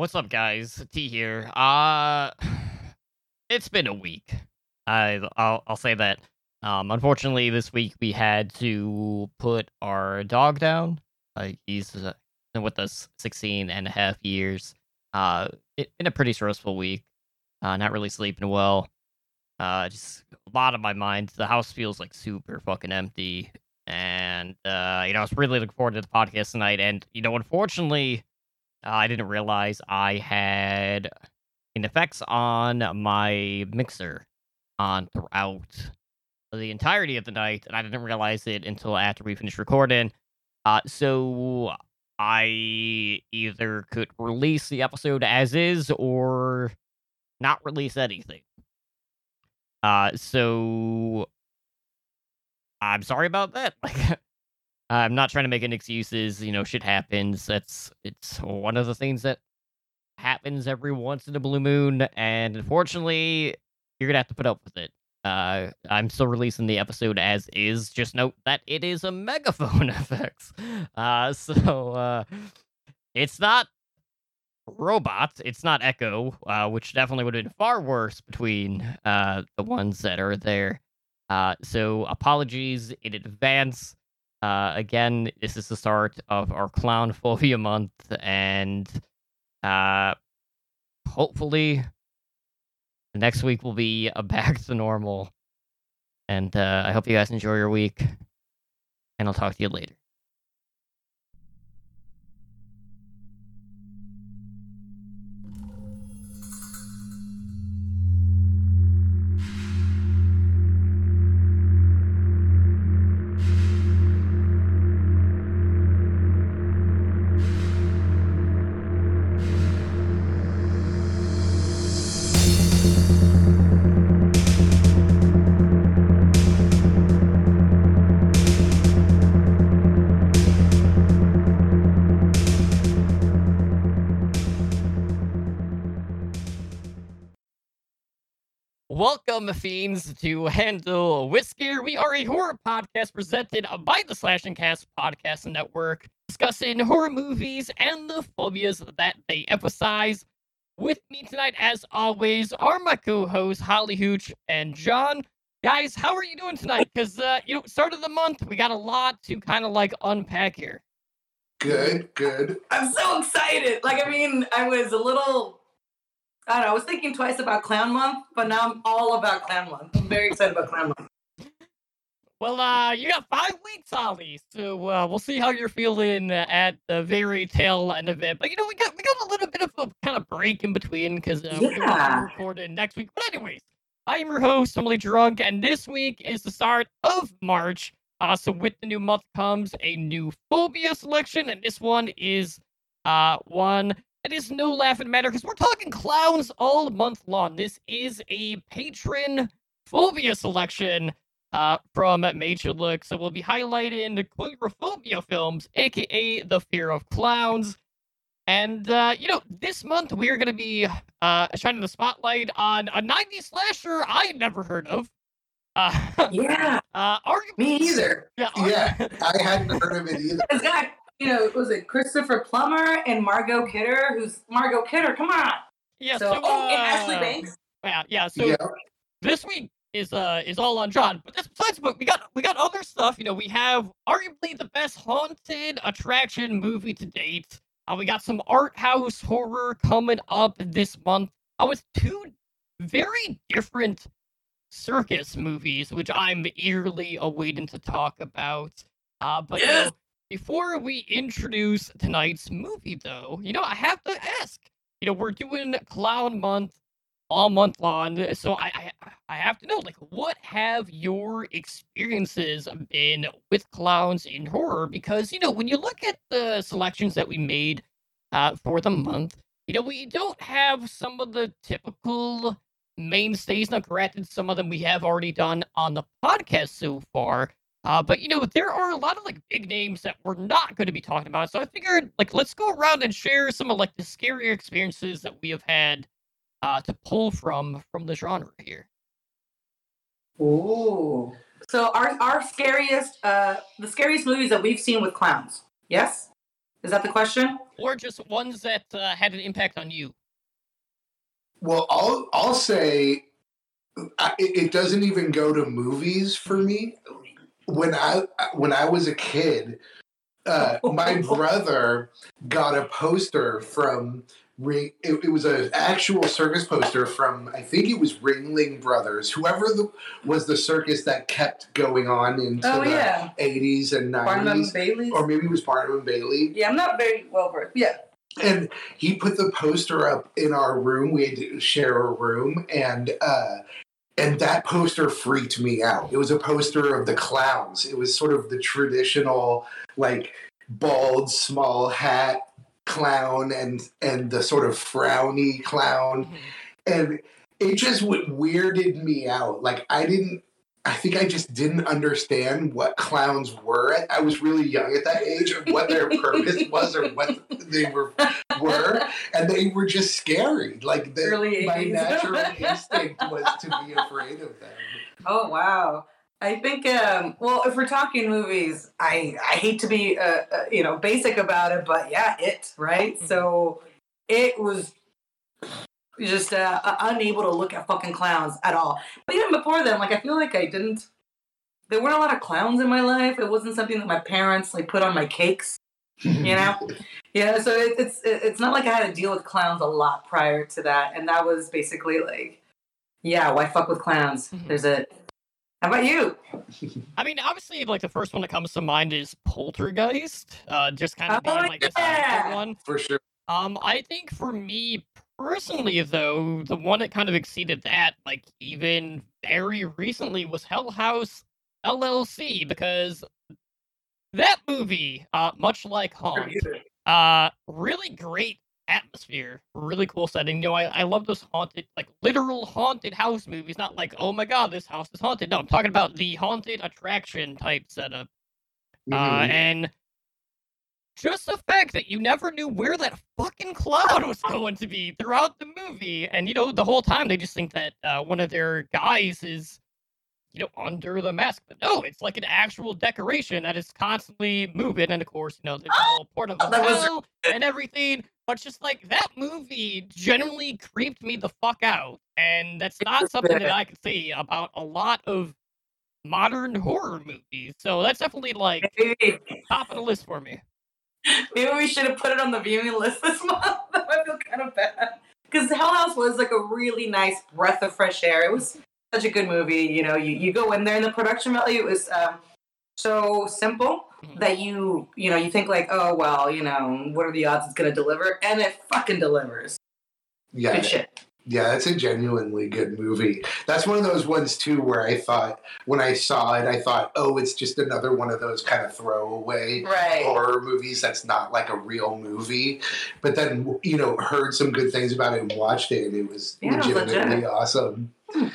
What's up, guys? T here. Uh, it's been a week. I I'll, I'll say that. Um, unfortunately, this week we had to put our dog down. Uh, he's been with us 16 and a half years. Uh, it been a pretty stressful week. Uh, not really sleeping well. Uh, just a lot on my mind. The house feels like super fucking empty. And uh, you know, I was really looking forward to the podcast tonight. And you know, unfortunately, uh, I didn't realize I had an effects on my mixer on throughout the entirety of the night, and I didn't realize it until after we finished recording. Uh, so I either could release the episode as is or not release anything. Uh, so I'm sorry about that. Like, I'm not trying to make any excuses. You know, shit happens. That's it's one of the things that happens every once in a blue moon, and unfortunately, you're gonna have to put up with it. Uh, I'm still releasing the episode as is. Just note that it is a megaphone effects. Uh, so uh, it's not robot. It's not Echo, uh, which definitely would have been far worse between uh the ones that are there. Uh, so apologies in advance. Uh, again, this is the start of our clown phobia month, and uh, hopefully next week will be a back to normal. And uh, I hope you guys enjoy your week, and I'll talk to you later. Welcome, fiends, to Handle with Scare. We are a horror podcast presented by the Slash and Cast Podcast Network, discussing horror movies and the phobias that they emphasize. With me tonight, as always, are my co-hosts Holly Hooch and John. Guys, how are you doing tonight? Because uh, you know, start of the month, we got a lot to kind of like unpack here. Good, good. I'm so excited. Like, I mean, I was a little, I don't know, I was thinking twice about Clown Month, but now I'm all about Clown Month. I'm very excited about Clown Month. Well, uh, you got five weeks, Holly. So uh, we'll see how you're feeling at the very tail end of it. But you know, we got we got a little bit of a kind of break in between because uh, we're Yeah. be recording next week. But anyways, I'm your host, Emily Drunk, and this week is the start of March. Uh, so with the new month comes a new phobia selection, and this one is uh one that is no laughing matter because we're talking clowns all month long. This is a patron phobia selection uh, from Major Look. So we'll be highlighting the coulrophobia films, aka the fear of clowns. And uh, you know, this month we are going to be uh, shining the spotlight on a 90s slasher I had never heard of. Uh, Yeah, uh, arguably, me either. Yeah, Yeah, I hadn't heard of it either. It's got, you know, was it Christopher Plummer and Margot Kidder? Who's Margot Kidder? Come on. yeah. so, So, oh, and Ashley uh, Banks. Yeah, yeah. So yeah, this week is uh is all on John. But that's besides but we got we got other stuff. You know, we have arguably the best haunted attraction movie to date. Uh, we got some art house horror coming up this month. Uh, with two very different circus movies, which I'm eagerly awaiting to talk about. Uh, but you know, Yes. Before we introduce tonight's movie, though, you know, I have to ask. You know, we're doing Clown Month all month long, so I, I I have to know, like, what have your experiences been with clowns in horror? Because you know, when you look at the selections that we made uh, for the month, you know, we don't have some of the typical mainstays. Now, granted, some of them we have already done on the podcast so far. Uh, but you know, there are a lot of like big names that we're not going to be talking about. So I figured, like, let's go around and share some of like the scarier experiences that we have had uh, to pull from from the genre here. Ooh. So our our scariest, uh, the scariest movies that we've seen with clowns. Yes. Is that the question? or just ones that uh, had an impact on you. Well, I'll I'll say I, it it doesn't even go to movies for me. When I when I was a kid, uh, my brother got a poster from Ring. It, it was an actual circus poster from I think it was Ringling Brothers, whoever the, was the circus that kept going on into Oh the yeah, eighties and nineties, or maybe it was Barnum and Bailey. Yeah, I'm not very well versed. Yeah. and he put the poster up in our room. We had to share a room, and uh, and that poster freaked me out. It was a poster of the clowns. It was sort of the traditional, like bald, small hat clown, and and the sort of frowny clown, mm-hmm. and it just weirded me out. Like I didn't. I think I just didn't understand what clowns were. I was really young at that age, or what their purpose was, or what they were were, and they were just scary. Like the, Early my 80s. natural instinct was to be afraid of them. Oh wow. I think um well if we're talking movies, I I hate to be uh, uh you know basic about it, but yeah, it, right? Mhm. So it was just uh, uh, unable to look at fucking clowns at all. But even before then, like I feel like I didn't there weren't a lot of clowns in my life. It wasn't something that my parents like put on my cakes. You know? Yeah, so it, it's it, it's not like I had to deal with clowns a lot prior to that, and that was basically like, yeah, why fuck with clowns? Mhm. There's a. How about you? I mean, obviously, like the first one that comes to mind is Poltergeist. Uh, just kind of Oh, being like the yeah. second one. for sure. Um, I think for me personally, though, the one that kind of exceeded that, like even very recently, was Hell House LLC because that movie, uh, much like Haunt, uh, really great atmosphere, really cool setting. You know, I, I love those haunted, like literal haunted house movies, not like, oh my god, this house is haunted. No, I'm talking about the haunted attraction type setup. Uh, Mhm. and just the fact that you never knew where that fucking cloud was going to be throughout the movie, and you know, the whole time they just think that uh, one of their guys is, you know, under the mask. But no, it's like an actual decoration that is constantly moving, and of course, you know, there's the whole port of was and everything. But just like that movie generally creeped me the fuck out, and that's not something that I can say about a lot of modern horror movies. So that's definitely like top of the list for me. maybe we should have put it on the viewing list this month. I feel kind of bad because Hell House was like a really nice breath of fresh air. It was such a good movie. You know, you, you go in there and the production value was um, so simple Mhm. that you you know you think like oh well you know what are the odds it's gonna deliver and it fucking delivers. yeah, Good shit. Yeah, that's a genuinely good movie. That's one of those ones too where I thought when I saw it, I thought, oh, it's just another one of those kind of throwaway Right. horror movies that's not like a real movie. But then you know heard some good things about it and watched it, and it was Yeah, legitimately legit. awesome. Hmm.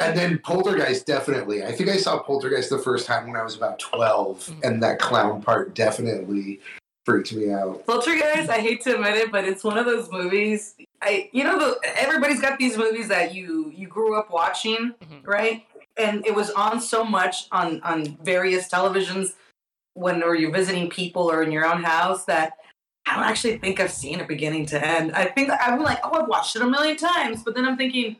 And then Poltergeist, definitely. I think I saw Poltergeist the first time when I was about 12, Mhm. and that clown part definitely freaked me out. Poltergeist, I hate to admit it, but it's one of those movies. I, you know, the, everybody's got these movies that you you grew up watching, Mhm. right? And it was on so much on on various televisions when or you're visiting people or in your own house that I don't actually think I've seen it beginning to end. I think I'm like, oh, I've watched it a million times, but then I'm thinking,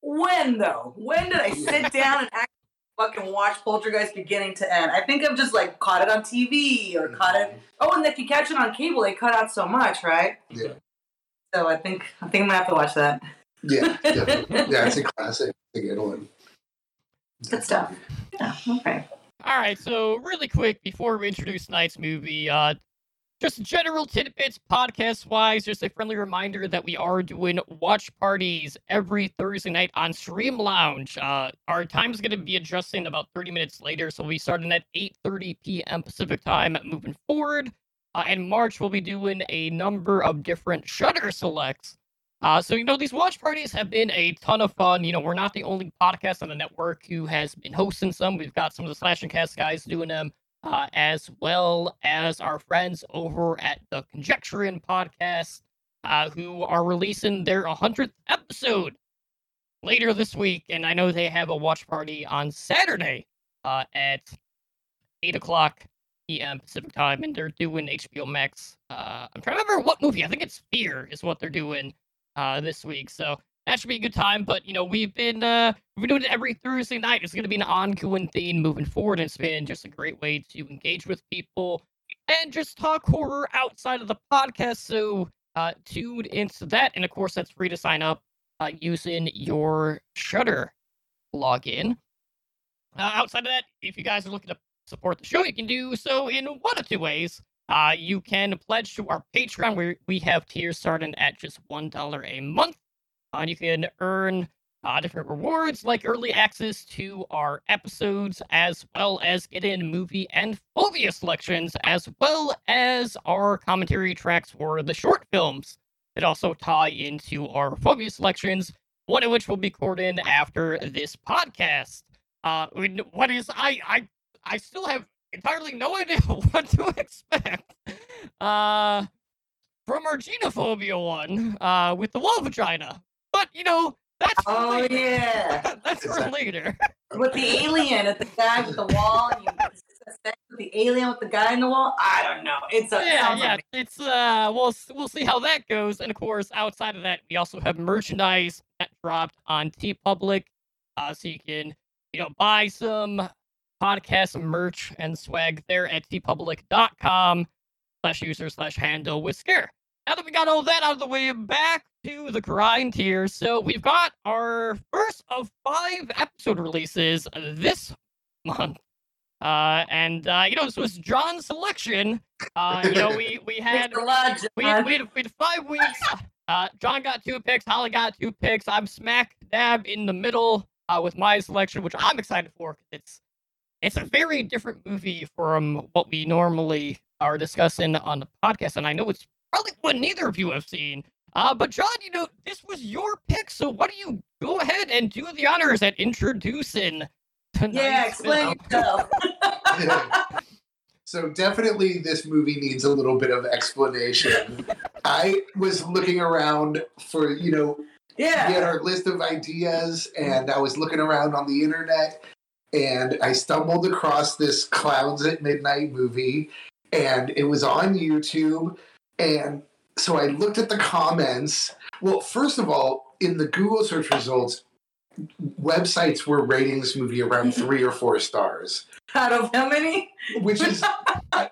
when though? When did I sit down and actually fucking watch Poltergeist beginning to end? I think I've just like caught it on TV or caught it Oh, and if you catch it on cable, they cut out so much, right? Yeah. So I think I think I'm gonna have to watch that. Yeah, definitely. yeah, it's a classic. It's a good one. Good stuff. Yeah. Okay. All right, so really quick before we introduce tonight's movie, uh, just general tidbits, podcast wise, just a friendly reminder that we are doing watch parties every Thursday night on Stream Lounge. Uh, our time is going to be adjusting about 30 minutes later, so we'll be starting at 8:30 p.m. Pacific time moving forward. Uh, in March, we'll be doing a number of different Shudder selects. Uh, so you know these watch parties have been a ton of fun. You know we're not the only podcast on the network who has been hosting some. We've got some of the Slash and Cast guys doing them, uh, as well as our friends over at the Conjecturing podcast, uh, who are releasing their 100th episode later this week. And I know they have a watch party on Saturday uh, at eight o'clock p.m. Pacific time, and they're doing HBO Max. Uh, I'm trying to remember what movie. I think it's Fear is what they're doing uh, this week. So that should be a good time. But you know, we've been uh, we've been doing it every Thursday night. It's going to be an ongoing theme moving forward. And it's been just a great way to engage with people and just talk horror outside of the podcast. So uh, tune into that, and of course, that's free to sign up uh, using your Shudder login. Uh, outside of that, if you guys are looking to support the show, you can do so in one of two ways. Uh, you can pledge to our Patreon, where we have tiers starting at just $1 a month. Uh, you can earn uh, different rewards like early access to our episodes, as well as get in movie and phobia selections, as well as our commentary tracks for the short films that also tie into our phobia selections, one of which will be recorded after this podcast. Uh, what is I I I still have entirely no idea what to expect. Uh, from our genophobia one, uh, with the wall vagina. But you know, that's Oh later. yeah, that's for later. with the alien at the guy with the wall. You with the alien with the guy in the wall. I don't know. It's a yeah, yeah. like- It's uh, we'll we'll see how that goes. And of course, outside of that, we also have merchandise that dropped on TeePublic, uh, so you can you know buy some podcast merch and swag there at teepublic.com slash user slash handle with scare. Now that we got all that out of the way, back to the grind here. So we've got our first of five episode releases this month. Uh, and uh, you know, this was John's selection. Uh, you know, we we had lot, we had, we had, we had five weeks. Uh, John got two picks. Holly got two picks. I'm smack dab in the middle uh, with my selection, which I'm excited for. It's it's a very different movie from what we normally are discussing on the podcast, and I know it's probably one neither of you have seen. Uh, but John, you know, this was your pick, so why don't you go ahead and do the honors at introducing tonight's yeah, explain yourself. So definitely this movie needs a little bit of explanation. I was looking around for, you know, yeah. we had our list of ideas and I was looking around on the internet and I stumbled across this Clowns at Midnight movie and it was on YouTube and so I looked at the comments. Well, first of all, in the Google search results, websites were rating this movie around three or four stars, Out of how many? which is I,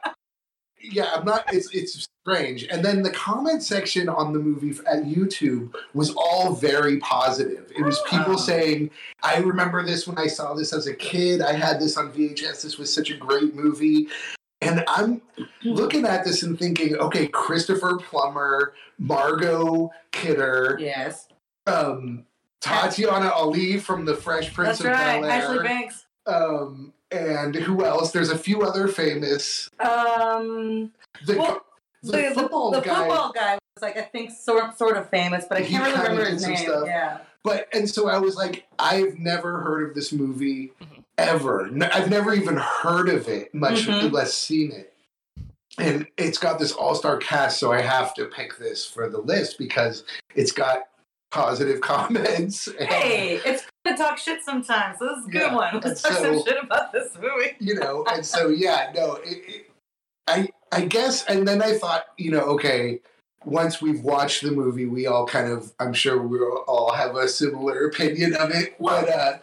yeah, I'm not. It's it's strange. And then the comment section on the movie at YouTube was all very positive. It was people Oh. saying, "I remember this when I saw this as a kid. I had this on VHS. This was such a great movie." And I'm looking at this and thinking, okay, Christopher Plummer, Margot Kidder, Yes. um, Tatiana Ali from The Fresh Prince That's of right. Bel Ashley Air, Banks. um, and who else? There's a few other famous. Um, The, Well, the, the, the- football the guy, football guy was like I think sort sort of famous, but I can't really remember his name. stuff. Yeah. but and so I was like, I've never heard of this movie Mhm. Ever. I've never even heard of it, much Mhm. less seen it. And it's got this all-star cast, so I have to pick this for the list because it's got positive comments. Hey, it's good to talk shit sometimes. This is a good Yeah, one. Let's talk so- some shit about this movie. you know and so yeah no it, it, i i guess and then i thought you know okay once we've watched the movie we all kind of i'm sure we will all have a similar opinion of it but uh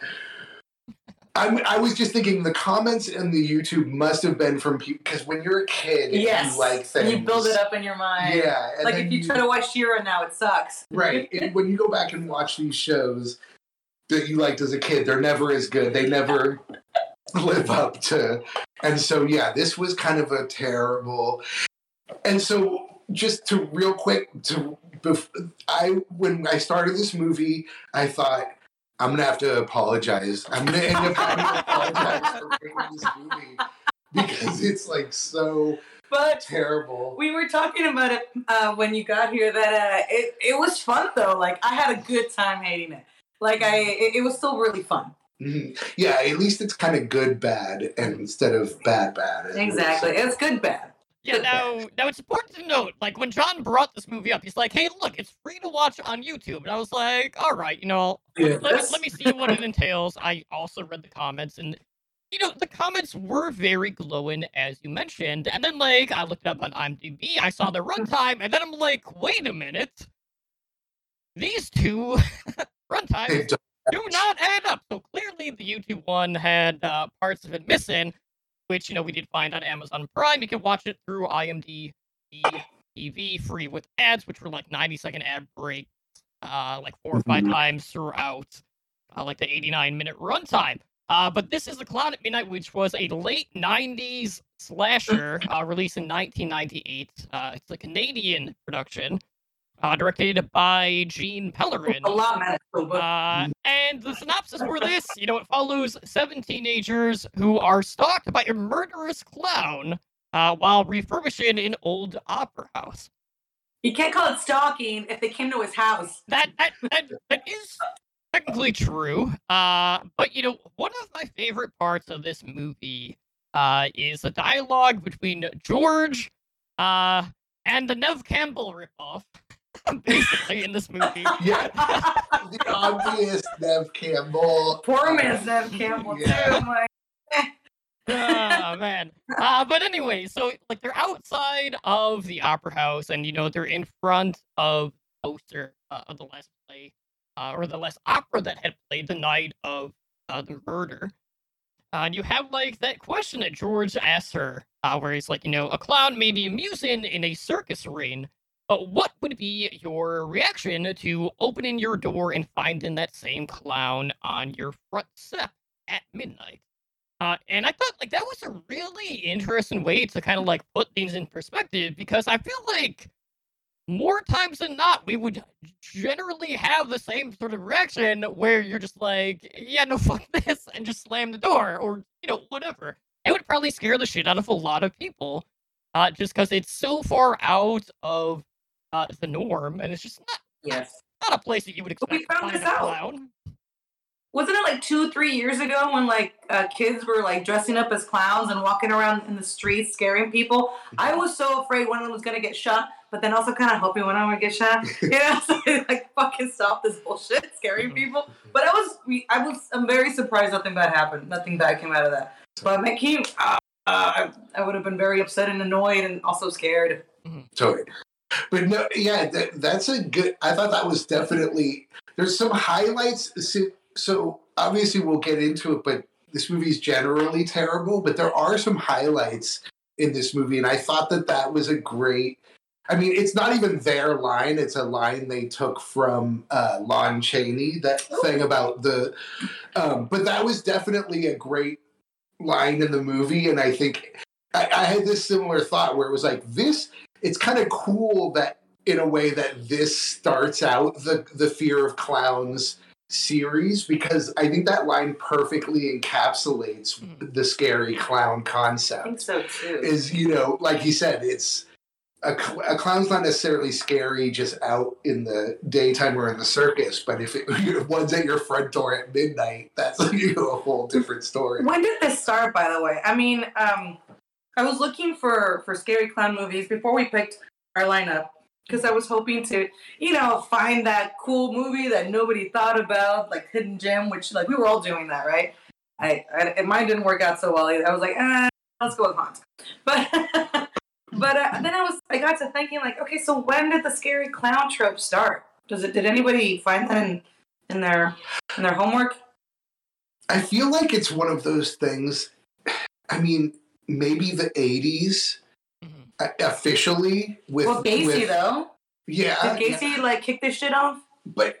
I'm, I was just thinking the comments in the YouTube must have been from people because when you're a kid, Yes. you like things. You build it up in your mind. Yeah, Like if you try to watch She-Ra now, it sucks. right and when you go back and watch these shows that you liked as a kid they're never as good they never live up to and so yeah this was kind of a terrible and so just to real quick to bef- i when i started this movie i thought i'm gonna have to apologize i'm gonna end up having to apologize for picking this movie because it's like so But terrible we were talking about it uh, when you got here. That uh, it it was fun though. Like I had a good time hating it. Like I, it, it was still really fun. Mhm. Yeah, at least it's kind of good bad and instead of bad bad. Exactly. It's good bad. Yeah, now, now it's important to note, like when John brought this movie up, he's like, "Hey, look, it's free to watch on YouTube," and I was like, "All right, you know, Yeah, let, let me see what it entails." I also read the comments, and you know, the comments were very glowing, as you mentioned. And then, like, I looked up on IMDb, I saw the runtime, and then I'm like, wait a minute. These two runtimes do not add up. So clearly, the YouTube one had uh, parts of it missing, which, you know, we did find on Amazon Prime. You can watch it through IMDb TV free with ads, which were like 90 second ad breaks, uh, like four or 5 Mhm. times throughout, uh, like the 89 minute runtime. Uh, but this is The Clown at Midnight, which was a late 90s slasher uh, released in 1998. Uh, it's a Canadian production, uh, directed by Jean Pellerin. A lot, man. Uh, and the synopsis for this, you know, it follows seven teenagers who are stalked by a murderous clown uh, while refurbishing an old opera house. you can't call it stalking if they came to his house. That that that, that is technically true. Uh, but you know, one of my favorite parts of this movie uh, is the dialogue between George uh, and the Nev Campbell ripoff. Basically, in this movie. Yeah, the obvious Nev Campbell. Poor Miss Nev Campbell Yeah. too. Like, oh man. Uh, but anyway, so like they're outside of the opera house, and you know they're in front of poster uh, of the last play, uh, or the last opera that had played the night of uh, the murder. Uh, and you have like that question that George asks her, uh, where he's like, you know, a clown may be amusing in a circus ring, but what would be your reaction to opening your door and finding that same clown on your front step at midnight? Uh, and I thought like that was a really interesting way to kind of like put things in perspective because I feel like more times than not we would generally have the same sort of reaction where you're just like, yeah, no, fuck this, and just slam the door or you know whatever. It would probably scare the shit out of a lot of people, uh, just because it's so far out of uh, the norm, and it's just not yes. not a place that you would expect. But we expect to found find this a out. clown. Wasn't it like two, three years ago when like uh, kids were like dressing up as clowns and walking around in the streets scaring people? I was so afraid one of them was gonna get shot, but then also kind of hoping one of them would get shot. You know, so like fucking stop this bullshit, scaring people. But I was, I was, I'm very surprised nothing bad happened. Nothing bad came out of that. But Mickey, uh, uh, I would have been very upset and annoyed and also scared. Totally. But no, yeah, that, that's a good. I thought that was definitely. There's some highlights. So, so obviously we'll get into it, but this movie is generally terrible. But there are some highlights in this movie, and I thought that that was a great. I mean, it's not even their line; it's a line they took from uh, Lon Chaney. That thing about the, um, but that was definitely a great line in the movie, and I think I, I had this similar thought where it was like this. It's kind of cool that in a way that this starts out the the fear of clowns series because I think that line perfectly encapsulates Mhm. the scary clown concept. I concept think so too. is you know like you said it's a, cl- a clown's not necessarily scary just out in the daytime or in the circus but if, it, if one's at your front door at midnight that's you know, a whole different story When did this start, by the way? I mean, um, I was looking for for scary clown movies before we picked our lineup because I was hoping to, you know, find that cool movie that nobody thought about, like Hidden Gem, which like we were all doing that, right? I, I mine didn't work out so well. Either. I was like, ah, let's go with Haunt. But but uh, then I was I got to thinking like, okay, so when did the scary clown trope start? Does it? Did anybody find that in in their in their homework? I feel like it's one of those things. I mean, maybe the '80s Mhm. uh, officially with well, Gacy with- though. Yeah, Did Gacy like kick this shit off? but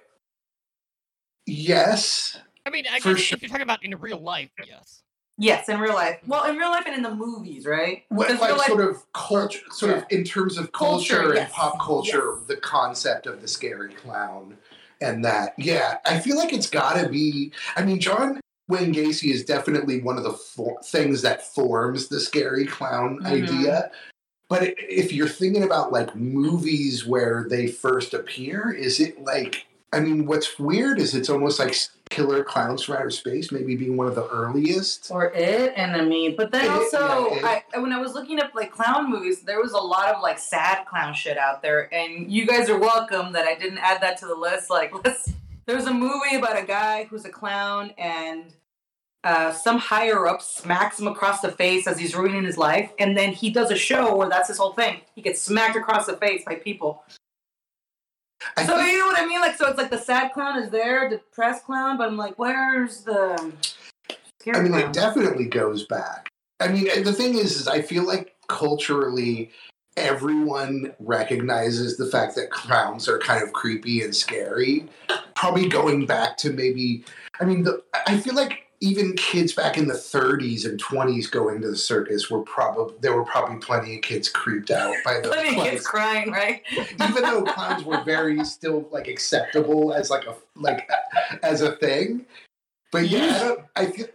yes, I mean, I For guess sure. if you're talking about in real life, yes. Yes, in real life. Well, in real life and in the movies, right? what, Because like real life- sort of culture, sort of in terms of culture, Culture, and yes. pop culture, Yes. the concept of the scary clown and that. Yeah, I feel like it's got to be. I mean, John Wayne Gacy is definitely one of the fo- things that forms the scary clown Mhm. idea. But if you're thinking about like movies where they first appear, is it like? I mean, what's weird is it's almost like Killer Clowns from Outer Space, maybe being one of the earliest. or it, and I mean, but then It, also, yeah. I, when I was looking up like clown movies, there was a lot of like sad clown shit out there, and you guys are welcome that I didn't add that to the list. Like, let's. There's a movie about a guy who's a clown, and uh, some higher up smacks him across the face as he's ruining his life, and then he does a show where that's his whole thing. He gets smacked across the face by people. I so think- you know what I mean? Like, so it's like the sad clown is there, depressed clown, but I'm like, where's the scary I mean, clown? it definitely goes back. I mean, the thing is, is I feel like culturally, everyone recognizes the fact that clowns are kind of creepy and scary. Probably going back to maybe, I mean, the, I feel like even kids back in the 30s and 20s going to the circus were probably there were probably plenty of kids creeped out by those Plenty of kids crying, right? even though clowns were very still like acceptable as like a like as a thing. But yeah i don't i feel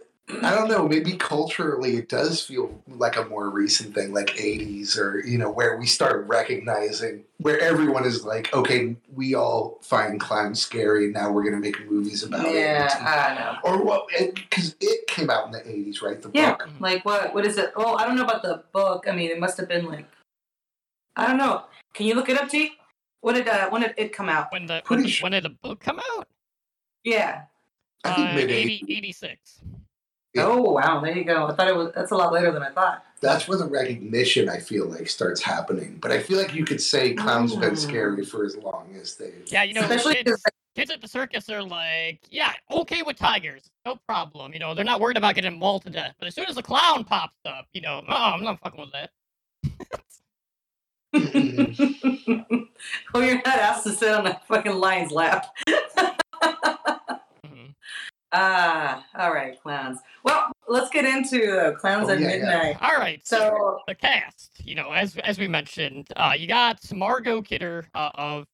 i don't know maybe culturally it does feel like a more recent thing like 80s or you know where we start recognizing where everyone is like okay we all find clowns scary and now we're going to make movies about yeah, it Yeah, I know. or what because it came out in the 80s right the Yeah, book like what? What is it? Oh, I don't know about the book. I mean, it must have been like, I don't know. Can you look it up, T? When did uh, when did it come out? When the when, sure- when did the book come out? Yeah. i think Uh, mid 80, 86. Yeah. Oh wow, there you go. I thought it was. That's a lot later than I thought. that's where the recognition I feel like starts happening. But I feel like you could say clowns have been Mm. scary for as long as they. Yeah, you know, Especially kids, 'cause, kids at the circus are like, yeah, okay with tigers, no problem. You know, they're not worried about getting mauled to death. But as soon as a clown pops up, you know, oh, I'm not fucking with that. well, you're not asked to sit on a fucking lion's lap. Ah, all right, clowns. Well, let's get into uh, clowns Oh, at yeah, yeah. midnight. All right, so So the cast, you know, as as we mentioned, uh, you got Margot Kidder uh, of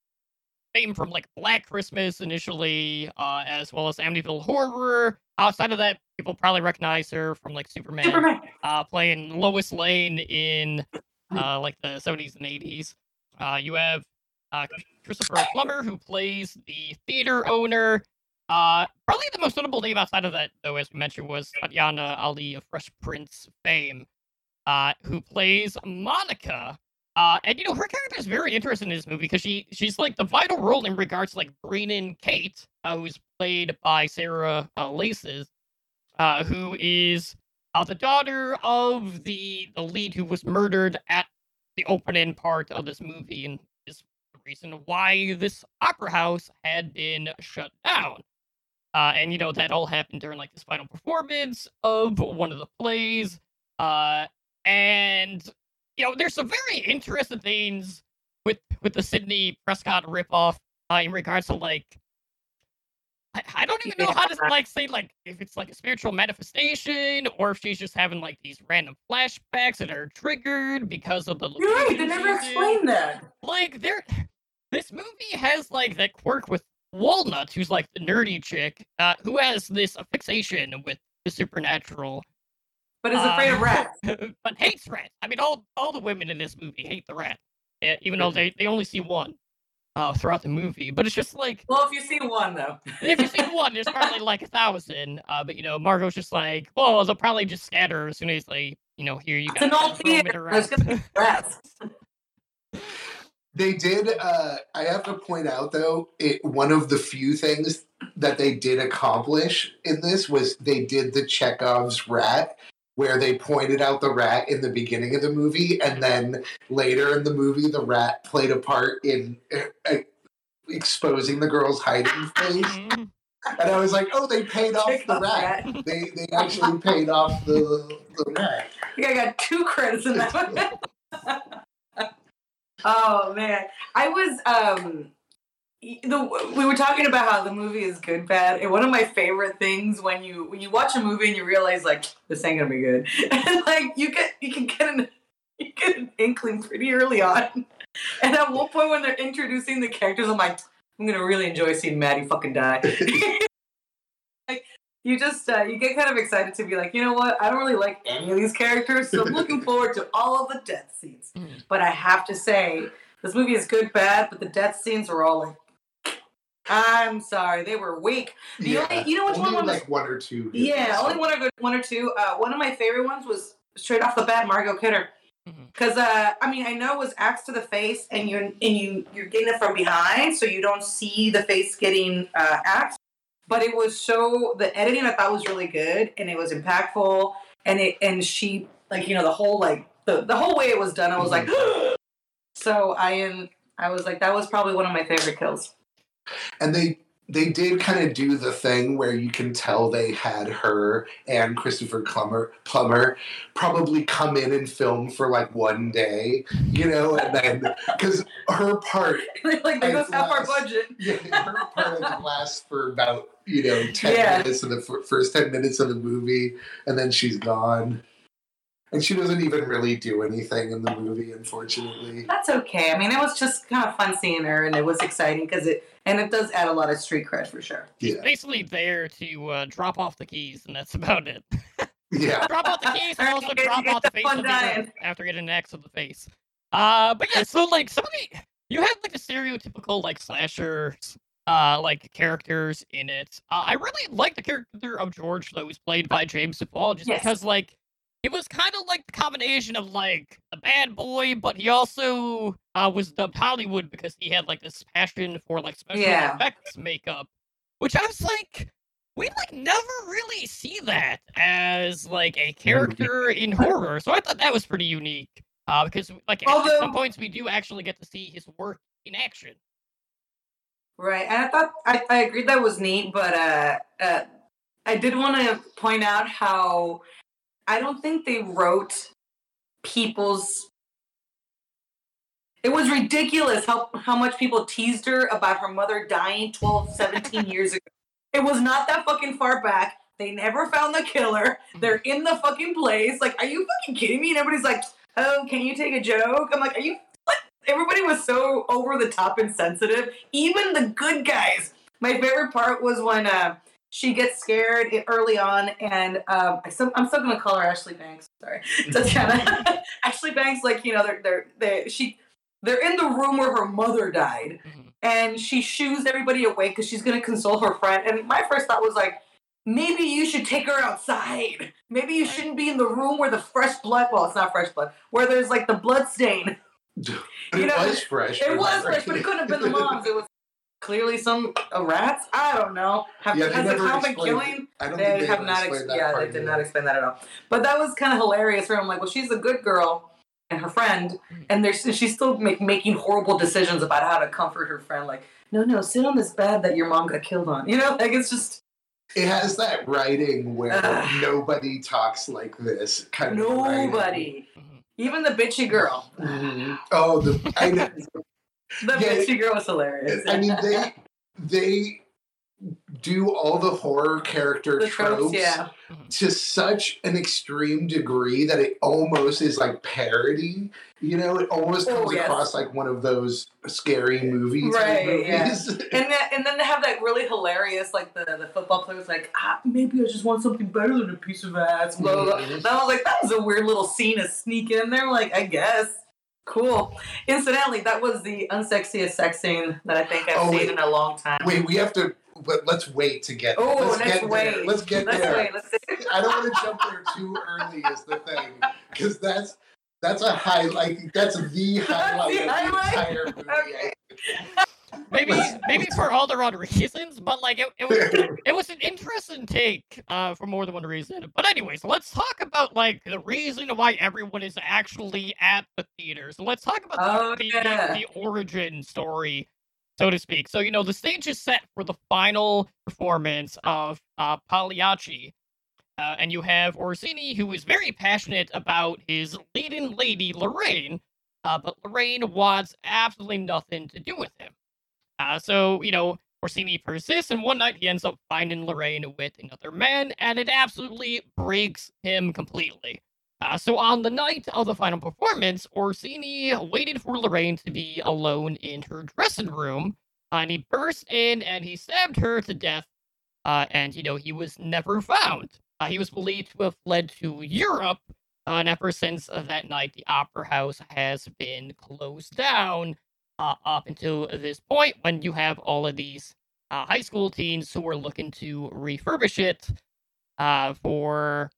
fame from like Black Christmas initially, uh, as well as Amityville Horror. Outside of that, people probably recognize her from like Superman, Superman. uh, playing Lois Lane in uh, like the 70s and 80s. Uh, you have uh, Christopher Plummer, who plays the theater owner. Uh, probably the most notable name outside of that, though, as we mentioned, was Tatiana Ali of Fresh Prince fame, uh, who plays Monica. Uh, and you know her character is very interesting in this movie because she she's like the vital role in regards to like bringing Kate, uh, who's played by Sarah uh, Lassez, uh, who is the daughter of the the lead who was murdered at the opening part of this movie, and is the reason why this opera house had been shut down. Uh, and you know that all happened during like this final performance of one of the plays. Uh, and you know there's some very interesting things with with the Sidney Prescott ripoff uh, in regards to like I, I don't even know how to like say like if it's like a spiritual manifestation or if she's just having like these random flashbacks that are triggered because of the You're right. They never she's in. explained that. like there this movie has like that quirk with Walnut, who's like the nerdy chick, uh, who has this fixation with the supernatural, But is afraid of uh, rats. but hates rats. I mean, all all the women in this movie hate the rat, uh, even though they, they only see one uh, throughout the movie. But it's just like Well, if you see one though. if you see one, there's probably like a thousand. Uh, but you know, Margot's just like, well, they'll probably just scatter as soon as they, you know, hear you It's guys. an old theater. There's gonna be around. rats. They did. Uh, I have to point out though, it, one of the few things that they did accomplish in this was they did the Chekhov's rat, where they pointed out the rat in the beginning of the movie, and then later in the movie, the rat played a part in uh, uh, exposing the girl's hiding place. Mhm. And I was like, oh, they paid off Check the rat. rat. They they actually paid off the the rat. I think I got two credits in that one. oh man, I was um. The, we were talking about how the movie is good bad and one of my favorite things when you when you watch a movie and you realize like this ain't gonna be good. And like you get you can get an you get an inkling pretty early on. And at one point when they're introducing the characters I'm like I'm gonna really enjoy seeing Maddie fucking die you just uh, you get kind of excited to be like, you know what? I don't really like any of these characters, so I'm looking forward to all of the death scenes. Mhm. But I have to say, this movie is good, bad, but the death scenes were all like, I'm sorry, they were weak. The only- you know which only one was- like one or two. Yeah, only one or good, one or two. Uh, one of my favorite ones was straight off the bat, Margot Kidder. Because uh, I mean, I know it was axe to the face, and you're and you you're getting it from behind, so you don't see the face getting uh, axed. But it was so the editing I thought was really good and it was impactful and it and she like you know the whole like the the whole way it was done I was like mm-hmm. so I am I was like that was probably one of my favorite kills. and they they did kind of do the thing where you can tell they had her and Christopher Plummer Plummer probably come in and film for like one day, you know, and then because her part, like they go half our budget. yeah, her part lasts for about you know ten Yeah. minutes of the f- first ten minutes of the movie, and then she's gone, and she doesn't even really do anything in the movie, unfortunately. That's okay. I mean, it was just kind of fun seeing her, and it was exciting because it and it does add a lot of street cred for sure. She's Yeah, basically there to uh, drop off the keys, and that's about it. yeah. drop off the keys and also drop off the the face of the after getting an X of the face. Uh, but yeah, so like some of the you have like the stereotypical like slasher uh like characters in it. Uh, I really like the character of George though, who's played by James Duval, just Yes. because like it was kind of like the combination of like a bad boy, but he also uh, was dubbed Hollywood because he had like this passion for like special Yeah. effects makeup, which I was like, we like never really see that as like a character in horror. So I thought that was pretty unique. Uh, because like at some points we do actually get to see his work in action. Right, and I thought I, I agreed that was neat, but uh, uh, I did want to point out how I don't think they wrote people's. It was ridiculous how how much people teased her about her mother dying 12, 17 years ago. It was not that fucking far back. They never found the killer. They're in the fucking place. Like, are you fucking kidding me? And everybody's like, "Oh, can you take a joke?" I'm like, "Are you everybody was so over the top and sensitive. Even the good guys. My favorite part was when uh, she gets scared early on, and um, I still, I'm still gonna call her Ashley Banks. Sorry, Tatiana. Ashley Banks, like you know, they're they're they she they're in the room where her mother died, Mhm. and she shoos everybody away because she's gonna console her friend. And my first thought was like. Maybe you should take her outside. Maybe you shouldn't be in the room where the fresh blood. Well, it's not fresh blood. Where there's like the blood stain. You it know, was fresh. It was fresh, but it couldn't have been the mom's. It was clearly some uh, rats. I don't know. Have, Yeah, they has the never clown been killing? I don't They think they have not. Ex- explained that yeah, part they did not explain that at all. But that was kind of hilarious. Where I'm like, well, she's a good girl and her friend, and there's she's still make, making horrible decisions about how to comfort her friend. Like, no, no, sit on this bed that your mom got killed on. You know, like it's just It has that writing where Ugh. nobody talks like this kind of nobody, Mhm. even the bitchy girl. Mhm. Oh, the I know. The Yeah, bitchy girl was hilarious. I mean they they do all the horror character the tropes, tropes yeah. to such an extreme degree that it almost is like parody. You know, it almost Oh, comes yes. across like one of those scary movies. Right, yeah. And then, and then they have that really hilarious, like the, the football players, like, ah, maybe I just want something better than a piece of ass. Blah, blah, blah. Mhm. And I was like, that was a weird little scene to sneak in there. Like, I guess. Cool. Incidentally, that was the unsexiest sex scene that I think I've Oh, seen wait. in a long time. Wait, we have to. But let's wait to get. Oh, let's let's get wait. There. Let's get Let's there. wait. Let's I don't want to jump there too early. Is the thing because that's that's a highlight. That's the highlight of the entire movie. Okay. Maybe maybe for all the wrong reasons, but like it, it was it was an interesting take uh, for more than one reason. But anyways, let's talk about like the reason why everyone is actually at the theater. So let's talk about Oh, the, yeah. the, the origin story, so to speak. So you know the stage is set for the final performance of uh, Pagliacci. Uh, and you have Orsini, who is very passionate about his leading lady, Lorraine, uh, but Lorraine wants absolutely nothing to do with him. Uh, so, you know, Orsini persists, and one night he ends up finding Lorraine with another man, and it absolutely breaks him completely. Uh, so, on the night of the final performance, Orsini waited for Lorraine to be alone in her dressing room, and he burst in and he stabbed her to death, uh, and, you know, he was never found. Uh, he was believed to have fled to Europe, uh, and ever since uh, that night, the Opera House has been closed down uh, up until this point when you have all of these uh, high school teens who are looking to refurbish it uh, for.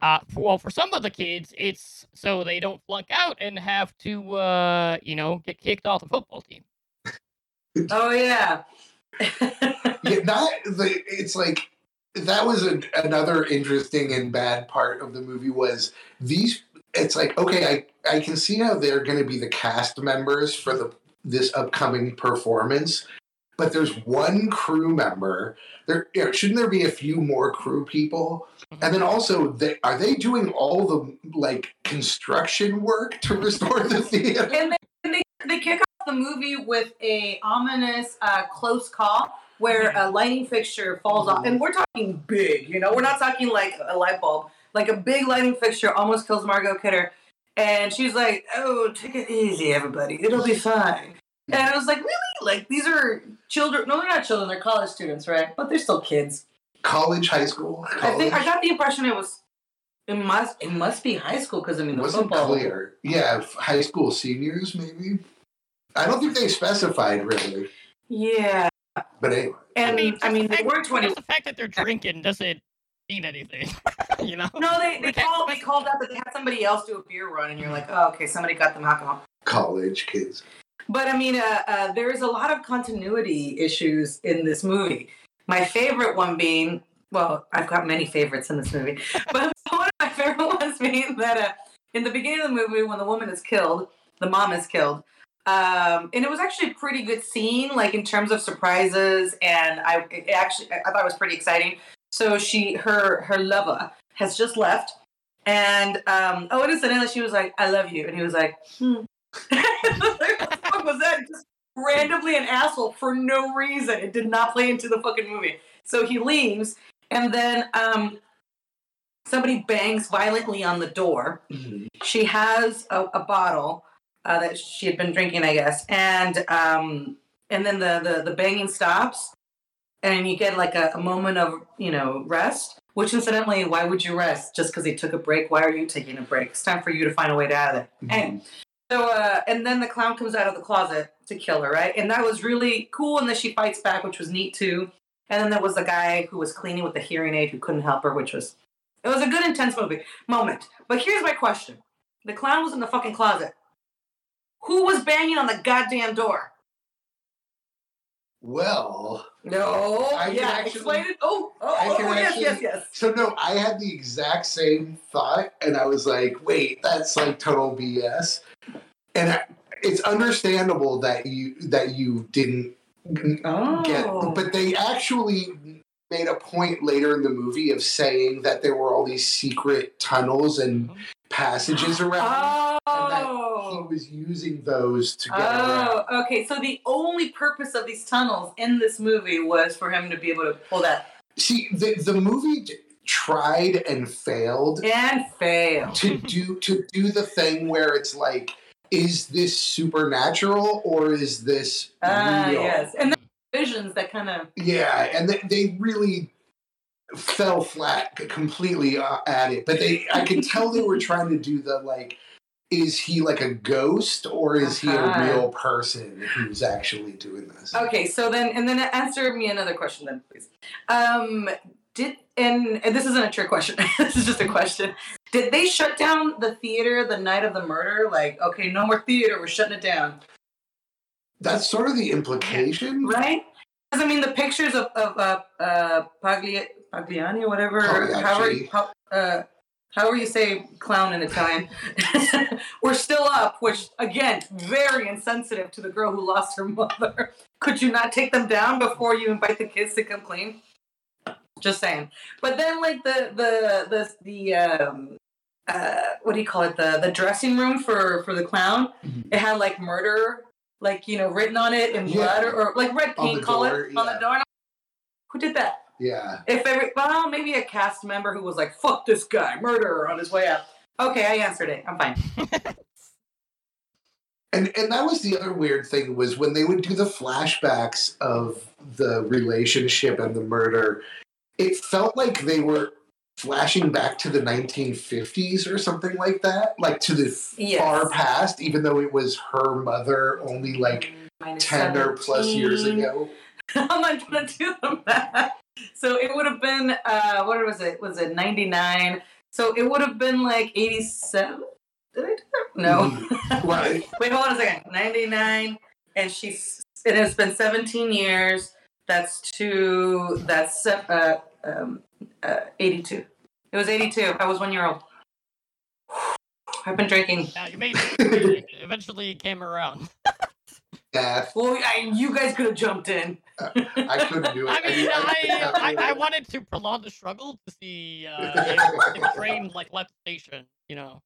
Uh, for, well, for some of the kids, it's so they don't flunk out and have to, uh, you know, get kicked off the football team. Oh, yeah. Yeah, not the. It's like that was a, another interesting and bad part of the movie was these. It's like okay, I I can see how they're going to be the cast members for the this upcoming performance, but there's one crew member. There you know, shouldn't there be a few more crew people? And then also, they, are they doing all the like construction work to restore the theater? And they, and they, they kick off the movie with a ominous uh, close call where a lighting fixture falls off, and we're talking big. You know, we're not talking like a light bulb. Like a big lighting fixture almost kills Margot Kidder, and she's like, "Oh, take it easy, everybody. It'll be fine." And I was like, "Really? Like these are children? No, they're not children. They're college students, right? But they're still kids." College, high school, I think I got the impression it was. It must. It must be high school because I mean It the wasn't football. clear. Yeah, high school seniors maybe. I don't think they specified really, Yeah, but anyway. and I mean, just the they were twenty. the fact that they're drinking doesn't mean anything. you know? No, they, they called but- they called out that they had somebody else do a beer run, and you're like, oh, okay, somebody got them alcohol. college kids. But I mean, uh, uh, there is a lot of continuity issues in this movie. My favorite one being, well, I've got many favorites in this movie, but one of my favorite ones being that uh, in the beginning of the movie, when the woman is killed, the mom is killed. Um, and it was actually a pretty good scene, like in terms of surprises, and I it actually I thought it was pretty exciting. So she, her, her lover has just left, and um, oh, and incidentally, she was like, "I love you," and he was like, "Hmm." what the fuck was that? Just randomly an asshole for no reason. It did not play into the fucking movie. So he leaves, and then um, somebody bangs violently on the door. She has a, a bottle uh, that she had been drinking, I guess, and um, and then the, the the banging stops, and you get like a, a moment of you know rest. Which incidentally, why would you rest just because he took a break? Why are you taking a break? It's time for you to find a way to out of it. Anyway, so, uh, and then the clown comes out of the closet to kill her, right? And that was really cool. And then she fights back, which was neat too. And then there was the guy who was cleaning with the hearing aid who couldn't help her, which was it was a good intense movie moment. But here's my question: the clown was in the fucking closet. Who was banging on the goddamn door? Well, No, I can yeah, actually- explain it. Oh, oh, I oh, yes, actually- yes, yes. so no, I had the exact same thought, and I was like, "Wait, that's like total BS." And I, it's understandable that you that you didn't Oh, get, but they actually made a point later in the movie of saying that there were all these secret tunnels and oh. passages around. oh, He was using those to get around. Oh, okay. So the only purpose of these tunnels in this movie was for him to be able to pull that See, the the movie tried and failed and fail. to do to do the thing where it's like, is this supernatural or is this Ah, real? yes. And then visions that kind of Yeah, and they, they really fell flat completely uh, at it. But they, I could tell they were trying to do the like, is he like a ghost or is he a Uh-huh. real person who's actually doing this? Okay, so then and then answer me another question then, please. Um did and, and this isn't a trick question. this is just a question. Did they shut down the theater the night of the murder? Like, okay, no more theater, we're shutting it down. That's sort of the implication. Right? Because I mean the pictures of, of uh uh Pagli Pagliani or whatever Pagliacci. however uh however you say clown in Italian we're still up, which again, very insensitive to the girl who lost her mother. Could you not take them down before you invite the kids to come clean? Just saying. But then like the the the the um uh what do you call it? The the dressing room for for the clown. Mhm. It had like murder like you know written on it in Yeah. blood or, or like red paint color door, on yeah. the door. Who did that? Yeah. If every well, maybe a cast member who was like, "Fuck this guy, murderer" on his way out. Okay, I answered it. I'm fine. And and that was the other weird thing was when they would do the flashbacks of the relationship and the murder, it felt like they were flashing back to the 1950s or something like that, like to the Yes. far past, even though it was her mother only like mm, Minus 10 or plus years ago. I'm not gonna do the math. So it would have been uh what was it? Was it 99? So it would have been like 87. Did I do that? No. Mm-hmm. Right. Wait, hold on a second. 99 and she's it has been 17 years. That's two. That's uh, um, uh, 82. It was 82. I was one year old. I've been drinking. Yeah, you made it. Eventually, it came around. Yeah, Well, I, you guys could have jumped in. I couldn't do it. I mean, I- I, I, I wanted to prolong the struggle to see uh, if, if train like left station. You know.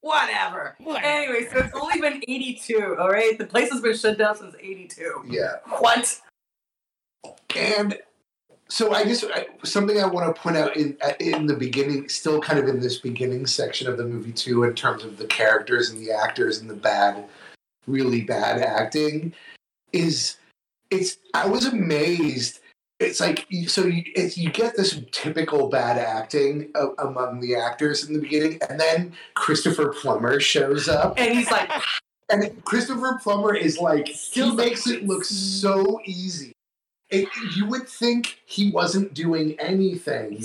Whatever. Whatever. Anyway, so it's only been 82. All right, the place has been shut down since 82. yeah. What? And so I guess something I want to point out in in the beginning, still kind of in this beginning section of the movie too, in terms of the characters and the actors and the bad, really bad acting, is it's I was amazed. It's like so you, it's, you get this typical bad acting among the actors in the beginning, and then Christopher Plummer shows up, And he's like, and Christopher Plummer is like he Still makes it look so easy. It, you would think he wasn't doing anything,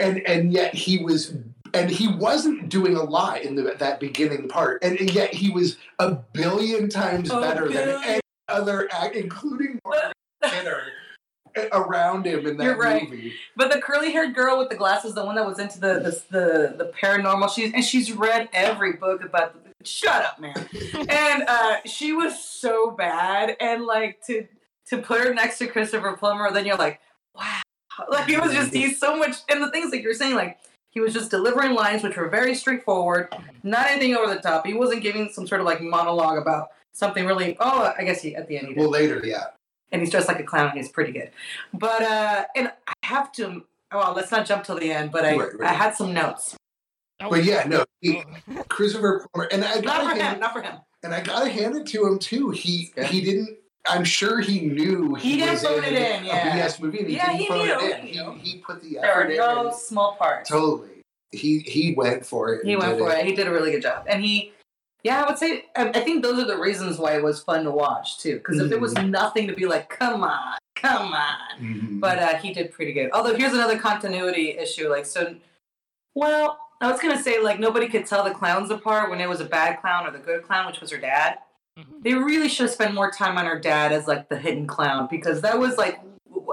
and and yet he was, and he wasn't doing a lot in the, that beginning part, and, and yet he was a billion times better than any other act, including Margot Kidder, around him in that You're right. movie. but the curly-haired girl with the glasses, the one that was into the the the, the paranormal, she's and she's read every book about. The, shut up, man. and uh, she was so bad, and like to to put her next to Christopher Plummer, then you're like, wow, like it was just he's so much. And the things like you're saying, like he was just delivering lines which were very straightforward, not anything over the top. He wasn't giving some sort of like monologue about something really. Oh, I guess he at the end he did Well, later, yeah. and he's dressed like a clown and he's pretty good. But uh and I have to well, let's not jump till the end, but I Right, right. I had some notes. But yeah, no, he, Christopher Plummer, and I Not gotta for hand, him, not for him. and I gotta hand it to him too. He he didn't. I'm sure he knew He didn't was phone it in, a yeah. BS movie. And he Yeah, didn't he knew, it in. he knew. He, he put the There effort were in. no and- small parts. totally. He he went for it. He went for it. He did a really good job. And he yeah, I would say I, I think those are the reasons why it was fun to watch too. Because if there was nothing to be like, come on, come on. Mhm. But uh, he did pretty good. Although here's another continuity issue. Like so, well, I was gonna say like nobody could tell the clowns apart when it was a bad clown or the good clown, which was her dad. Mhm. They really should spend more time on her dad as like the hidden clown because that was like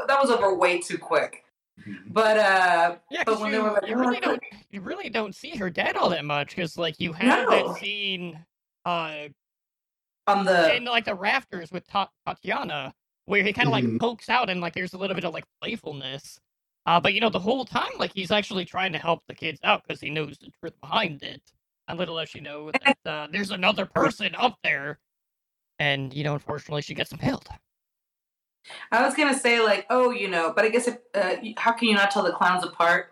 that was over way too quick. Mhm. But uh, Yeah, But 'cause when you, they were like, you "Oh, really look." don't you really don't see her dad all that much because like you have No. that scene uh on the in like the rafters with Ta- Tatiana where he kind of like Mhm. pokes out and like there's a little bit of like playfulness. Uh, but you know the whole time like he's actually trying to help the kids out because he knows the truth behind it. And little does she know that uh, there's another person up there, and you know unfortunately she gets impaled. I was gonna say like, oh, you know, but I guess if uh, how can you not tell the clowns apart?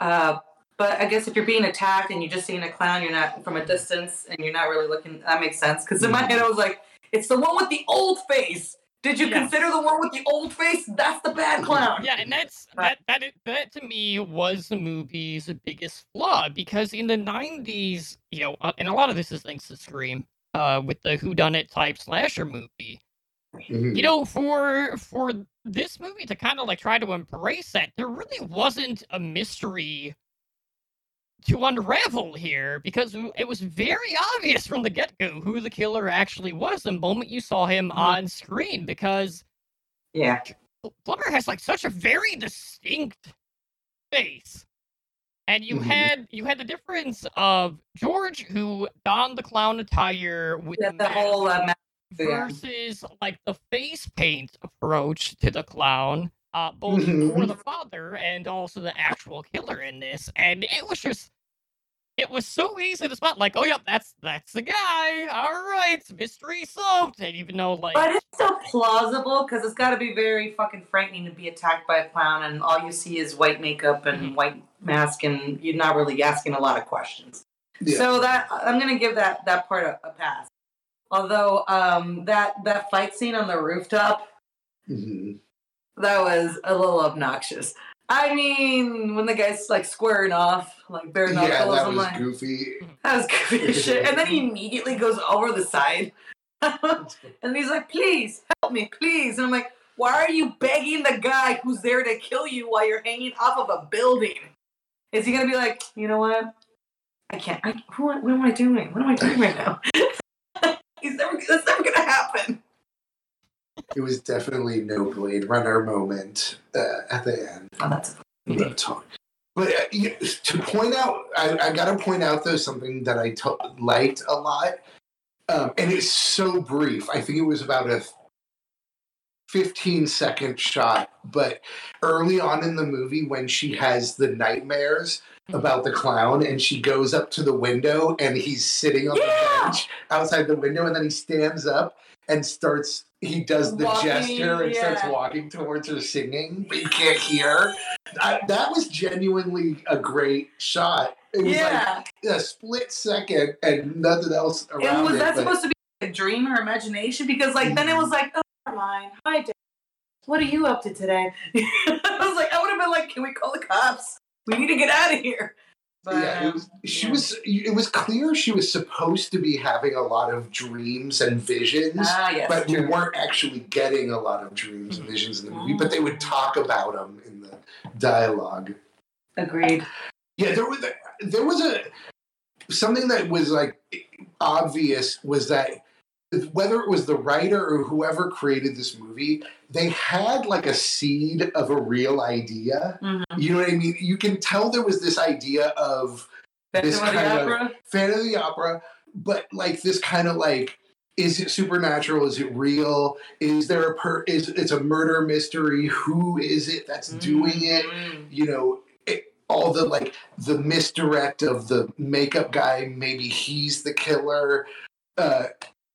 Uh, but I guess if you're being attacked and you're just seeing a clown, you're not from a distance and you're not really looking. That makes sense because in my head I was like, it's the one with the old face. Did you consider the one with the old face? That's the bad clown. Yeah, and that's that that that to me was the movie's biggest flaw because in the '90s, you know, uh, and a lot of this is thanks to Scream, uh, with the whodunit type slasher movie. Mhm. You know, for for this movie to kind of like try to embrace that, there really wasn't a mystery to unravel here because it was very obvious from the get go who the killer actually was the moment you saw him Mhm. on screen because Yeah. Plummer has like such a very distinct face. And you Mhm. had you had the difference of George who donned the clown attire with Yeah, the the mask whole uh, ma- yeah. versus like the face paint approach to the clown, uh, both for Mhm. the father and also the actual killer in this. And it was just it was so easy to spot like, oh yep, that's that's the guy. All right, mystery solved. And even though like But it's still plausible because it's got to be very fucking frightening to be attacked by a clown and all you see is white makeup and Mhm. white mask and you're not really asking a lot of questions. Yeah. So that I'm gonna give that that part a, a pass. Although um, that that fight scene on the rooftop Mhm. that was a little obnoxious. I mean, when the guy's like squaring off, like bare knuckles, yeah, that I'm was like, goofy. that was goofy as shit. And then he immediately goes over the side. and he's like, please help me, please. And I'm like, why are you begging the guy who's there to kill you while you're hanging off of a building? Is he gonna be like, you know what? I can't. I, who, what am I doing? What am I doing right now? he's never. That's never gonna happen. It was definitely no Blade Runner moment uh, at the end. Oh, that's a But, talk. but uh, to point out, I, I got to point out though something that I liked a lot, um, and it's so brief. I think it was about a 15 second shot, but early on in the movie, when she has the nightmares about the clown and she goes up to the window and he's sitting on Yeah. the bench outside the window and then he stands up and starts he does the Walking, gesture and starts walking towards her singing but you can't hear I, that was genuinely a great shot it was yeah. like a split second and nothing else around and was it, that but- supposed to be a dream or imagination? Because like then it mm-hmm. was like, oh, never mind. Hi, Dad. What are you up to today? I was like, I would have been like, can we call the cops? We need to get out of here. But yeah, it um, was, she yeah. was. It was clear she was supposed to be having a lot of dreams and visions, ah yes, but we weren't actually getting a lot of dreams and visions in the movie. But they Mm. would talk about them in the dialogue. agreed. Yeah, there was there was a something that was like obvious was that whether it was the writer or whoever created this movie, they had like a seed of a real idea. Mhm. You know what I mean? You can tell there was this idea of This Phantom of the kind of- Opera. fan of the opera, but like this kind of like, is it supernatural? Is it real? Is there a per? Is it's a murder mystery? Who is it that's doing it? Mm. You know, all the like the misdirect of the makeup guy. Maybe he's the killer. Uh,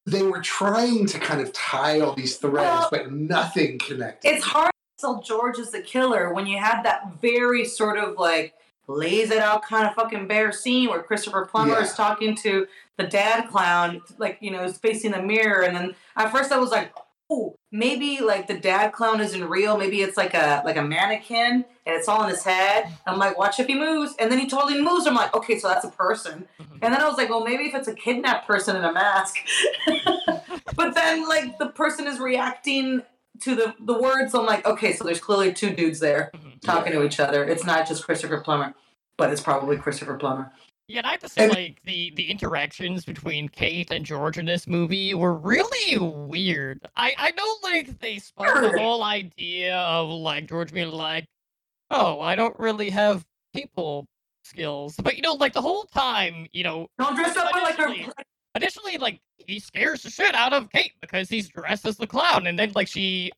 they were trying to kind of tie all these threads, Well, but nothing connected. It's hard to tell George is the killer when you have that very sort of like lays it out kind of fucking bare scene where Christopher Plummer Yeah. is talking to the dad clown, like, you know, is facing the mirror. And then at first I was like, oh, maybe like the dad clown isn't real. Maybe it's like a like a mannequin and it's all in his head. I'm like, watch if he moves. And then he totally moves. I'm like, okay, so that's a person. Mm-hmm. And then I was like, well, maybe if it's a kidnapped person in a mask. but then like the person is reacting to the the words. So I'm like, okay, so there's clearly two dudes there mm-hmm. talking to each other. It's not just Christopher Plummer, but it's probably Christopher Plummer. Yeah, and I have to say, And- like the the interactions between Kate and George in this movie were really weird. I I know like they spun the whole idea of like George being like, oh, I don't really have people skills, but you know, like the whole time, you know, Don't dress up like. Initially- initially like he scares the shit out of Kate because he's dressed as the clown, and then like she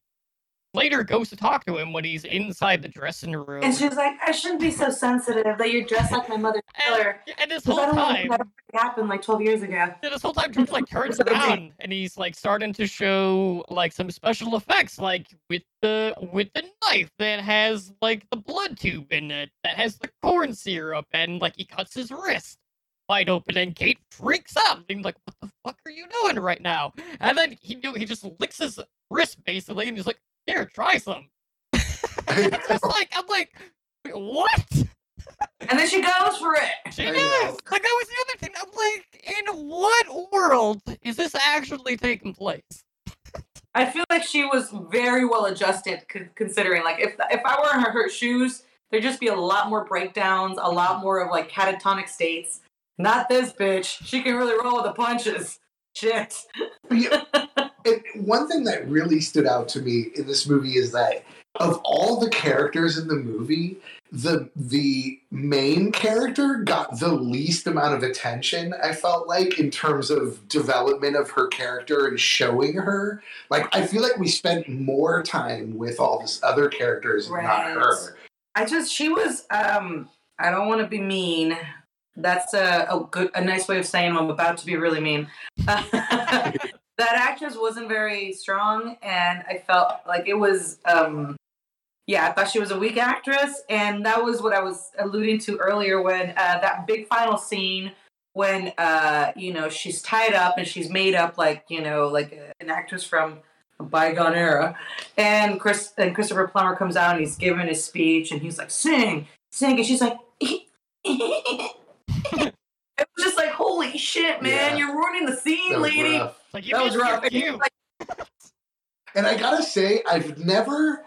later goes to talk to him when he's inside the dressing room. And she's like, I shouldn't be so sensitive that you're dressed like my mother's killer. and, and this whole time, that happened like 12 years ago. Yeah, this whole time George like turns around and he's like starting to show like some special effects, like with the with the knife that has like the blood tube in it, that has the corn syrup, and like he cuts his wrist wide open, and Kate freaks out, and like, "What the fuck are you doing right now?" And then he he just licks his wrist basically, and he's like, "Here, try some." it's just like I'm like, what? And then she goes for it. She I does. Like that was the other thing. I'm like, in what world is this actually taking place? I feel like she was very well adjusted, c- considering like if if I were in her, her shoes, there'd just be a lot more breakdowns, a lot more of like catatonic states. Not this bitch. She can really roll with the punches. Shit. And one thing that really stood out to me in this movie is that of all the characters in the movie, the the main character got the least amount of attention. I felt like in terms of development of her character and showing her. Like I feel like we spent more time with all this other characters, and not her. I just she was um I don't want to be mean. That's a, a good a nice way of saying I'm about to be really mean. that actress wasn't very strong and I felt like it was um yeah, I thought she was a weak actress and that was what I was alluding to earlier when uh, that big final scene when uh you know she's tied up and she's made up like you know like uh, an actress from a bygone era and Chris and Christopher Plummer comes out and he's giving his speech and he's like, sing, sing, and she's like, it was just like, holy shit, man, Yeah. you're ruining the scene, lady. rough. It's like you That was made rough. And you. like, And I gotta say, I've never.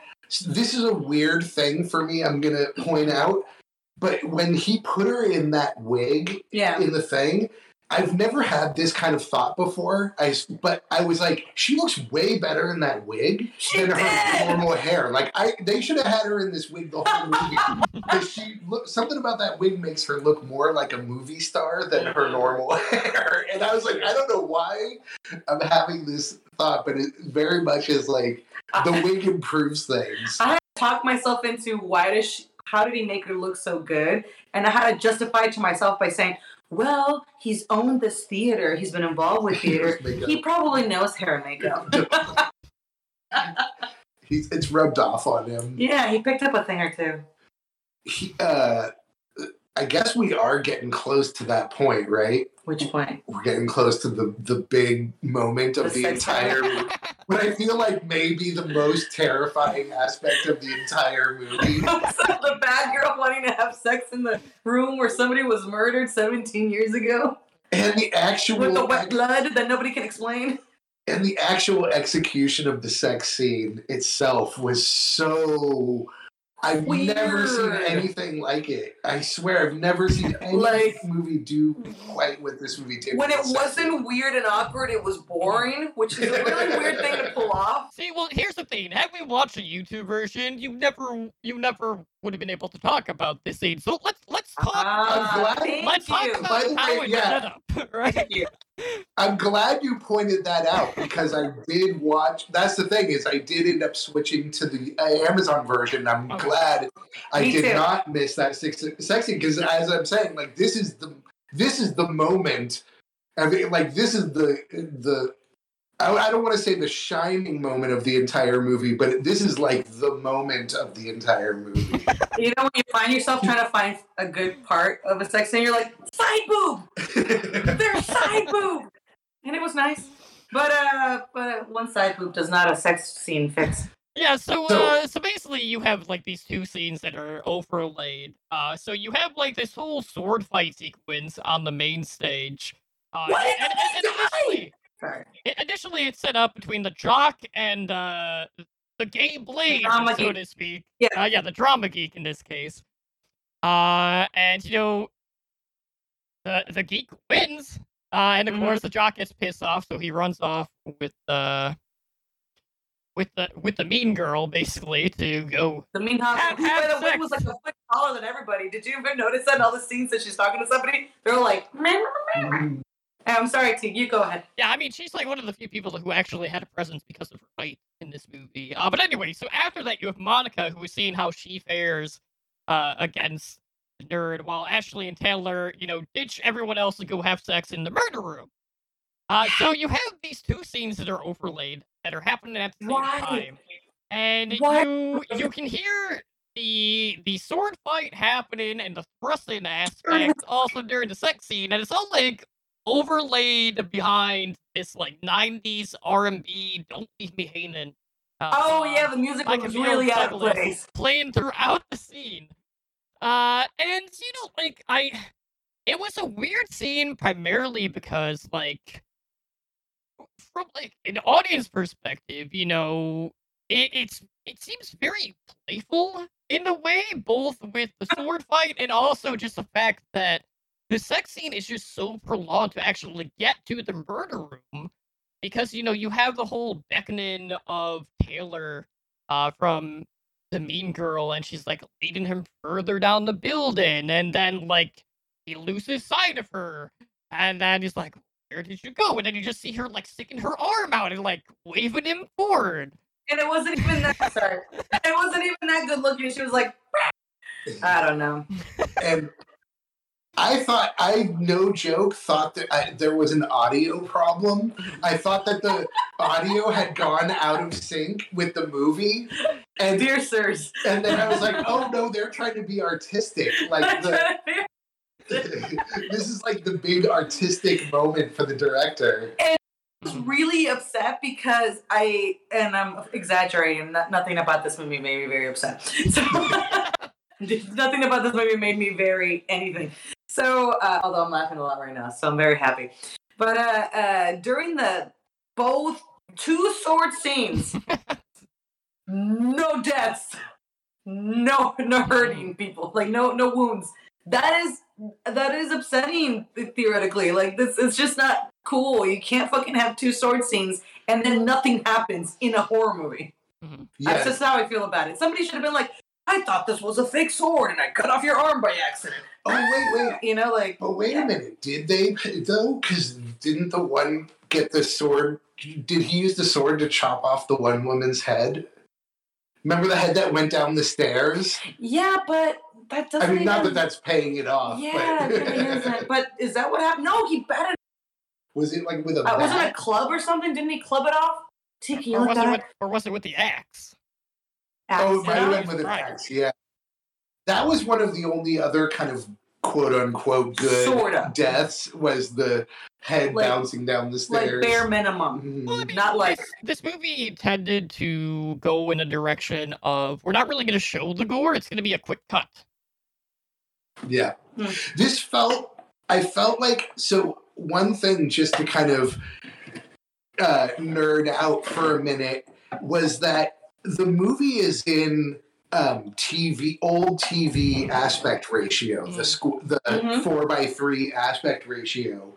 This is a weird thing for me. I'm gonna point out, but when he put her in that wig yeah, in the thing, I've never had this kind of thought before. I but I was like, she looks way better in that wig She than her normal hair. Like I, they should have had her in this wig the whole movie because she look something about that wig makes her look more like a movie star than her normal hair. And I was like, I don't know why I'm having this thought, but it very much is like the wig improves things. I had to talk myself into why does she, how did he make her look so good? And I had to justify it to myself by saying, well, he's owned this theater. He's been involved with theater. He probably knows hair and makeup. He's, it's rubbed off on him. yeah, he picked up a thing or two. He, uh, I guess we are getting close to that point, right? Which point? We're getting close to the the big moment of The the entire movie. But I feel like maybe the most terrifying aspect of the entire movie. the bad girl wanting to have sex in the room where somebody was murdered 17 years ago And the actual with the wet blood that nobody can explain. and the actual execution of the sex scene itself was so I've never seen anything like it. I swear I've never seen any Like- movie do quite what this movie did. When it the sex scene. wasn't weird and awkward, it was boring, which is a really weird thing to pull off. See, well, here's the thing. Had we watched a YouTube version, you never, you never would have been able to talk about this scene. So let's let's talk. Ah, glad- let's talk you. about By the how way, it's yeah. set up, right? I'm glad you pointed that out because I did watch. That's the thing is I did end up switching to the uh, Amazon version. I'm Okay. glad I Me did too. not miss that sexy because as I'm saying, like this is the this is the moment. I mean, like this is the the. I, I don't want to say the shining moment of the entire movie, but this is like the moment of the entire movie. You know when you find yourself trying to find a good part of a sex scene, you're like, side boob! There's side boob! And it was nice. But uh but one side boob does not a sex scene fix. Yeah, so So- uh, so basically, you have like these two scenes that are overlaid. Uh, so you have like this whole sword fight sequence on the main stage. Uh, What is and, and, and that? initially, Sorry. i- initially, it's set up between the jock and uh, the gay blade, drama so geek. to speak. Yeah. uh, yeah, the drama geek in this case. Uh, and you know, the the geek wins. Uh, and of Mhm. course, the jock gets pissed off, so he runs off with the with the with the mean girl, basically, to go. The mean hog, Have- have the way was like a foot taller than everybody. Did you even notice that in all the scenes that she's talking to somebody? They're like, meh, Mhm. I'm sorry, T, you go ahead. Yeah, I mean, she's like one of the few people who actually had a presence because of her fight in this movie. Uh, but anyway, so after that, you have Monica, who is seeing how she fares uh, against the nerd, while Ashley and Taylor, you know, ditch everyone else to go have sex in the murder room. Uh, so you have these two scenes that are overlaid that are happening at the same Why? time, and Why? you you can hear the the sword fight happening and the thrusting aspect also during the sex scene, and it's all like overlaid behind this like 90s R&B "Don't Leave Me Hanging." Uh, Oh yeah, the music like was really out of place. playing throughout the scene. Uh, and you know, like I, it was a weird scene primarily because like, from like an audience perspective, you know, it, it's it seems very playful in a way, both with the sword fight and also just the fact that the sex scene is just so prolonged to actually get to the murder room because you know you have the whole beckoning of Taylor uh from the mean girl and she's like leading him further down the building and then like he loses sight of her and then he's like where did you go and then you just see her like sticking her arm out and like waving him forward And it wasn't even that sorry. It wasn't even that good looking. She was like I don't know. and I thought I no joke thought that I, there was an audio problem. Mm-hmm. I thought that the audio had gone out of sync with the movie, and Dear sirs. and then I was like, oh no, they're trying to be artistic. Like the, this is like the big artistic moment for the director. I was really upset because I and I'm exaggerating. Not, nothing about this movie made me very upset. So nothing about this movie made me very anything. So uh, although I'm laughing a lot right now, so I'm very happy. But uh, uh, during the both two sword scenes, no deaths, no no hurting people, like no no wounds. That is that is upsetting theoretically. Like this, it's just not cool. You can't fucking have two sword scenes and then nothing happens in a horror movie. Mhm. That's just how I feel about it. Somebody should have been like, I thought this was a fake sword and I cut off your arm by accident. Oh wait, wait. You know, like But wait a minute, did they though? Because didn't the one get the sword? Did he use the sword to chop off the one woman's head? Remember the head that went down the stairs? yeah, but that doesn't. I mean, not that that's paying it off. Yeah, but it really isn't. But is that what happened? No, he batted. was it like with a Uh, was it a club or something? Didn't he club it off? Tiki, you Or was, it with, or was it with the axe? Oh, it might have been with an axe. Yeah, that was one of the only other kind of quote unquote good Sorta. deaths. Was the head Like- bouncing down the stairs. like stairs? bare minimum. Mhm. Well, I mean, Not like This movie tended to go in a direction of we're not really going to show the gore. It's going to be a quick cut. Yeah. Hmm. This felt, I felt like, so one thing just to kind of uh, nerd out for a minute was that the movie is in um, TV, old TV aspect ratio, the Mhm. school, the Mhm. four by three aspect ratio.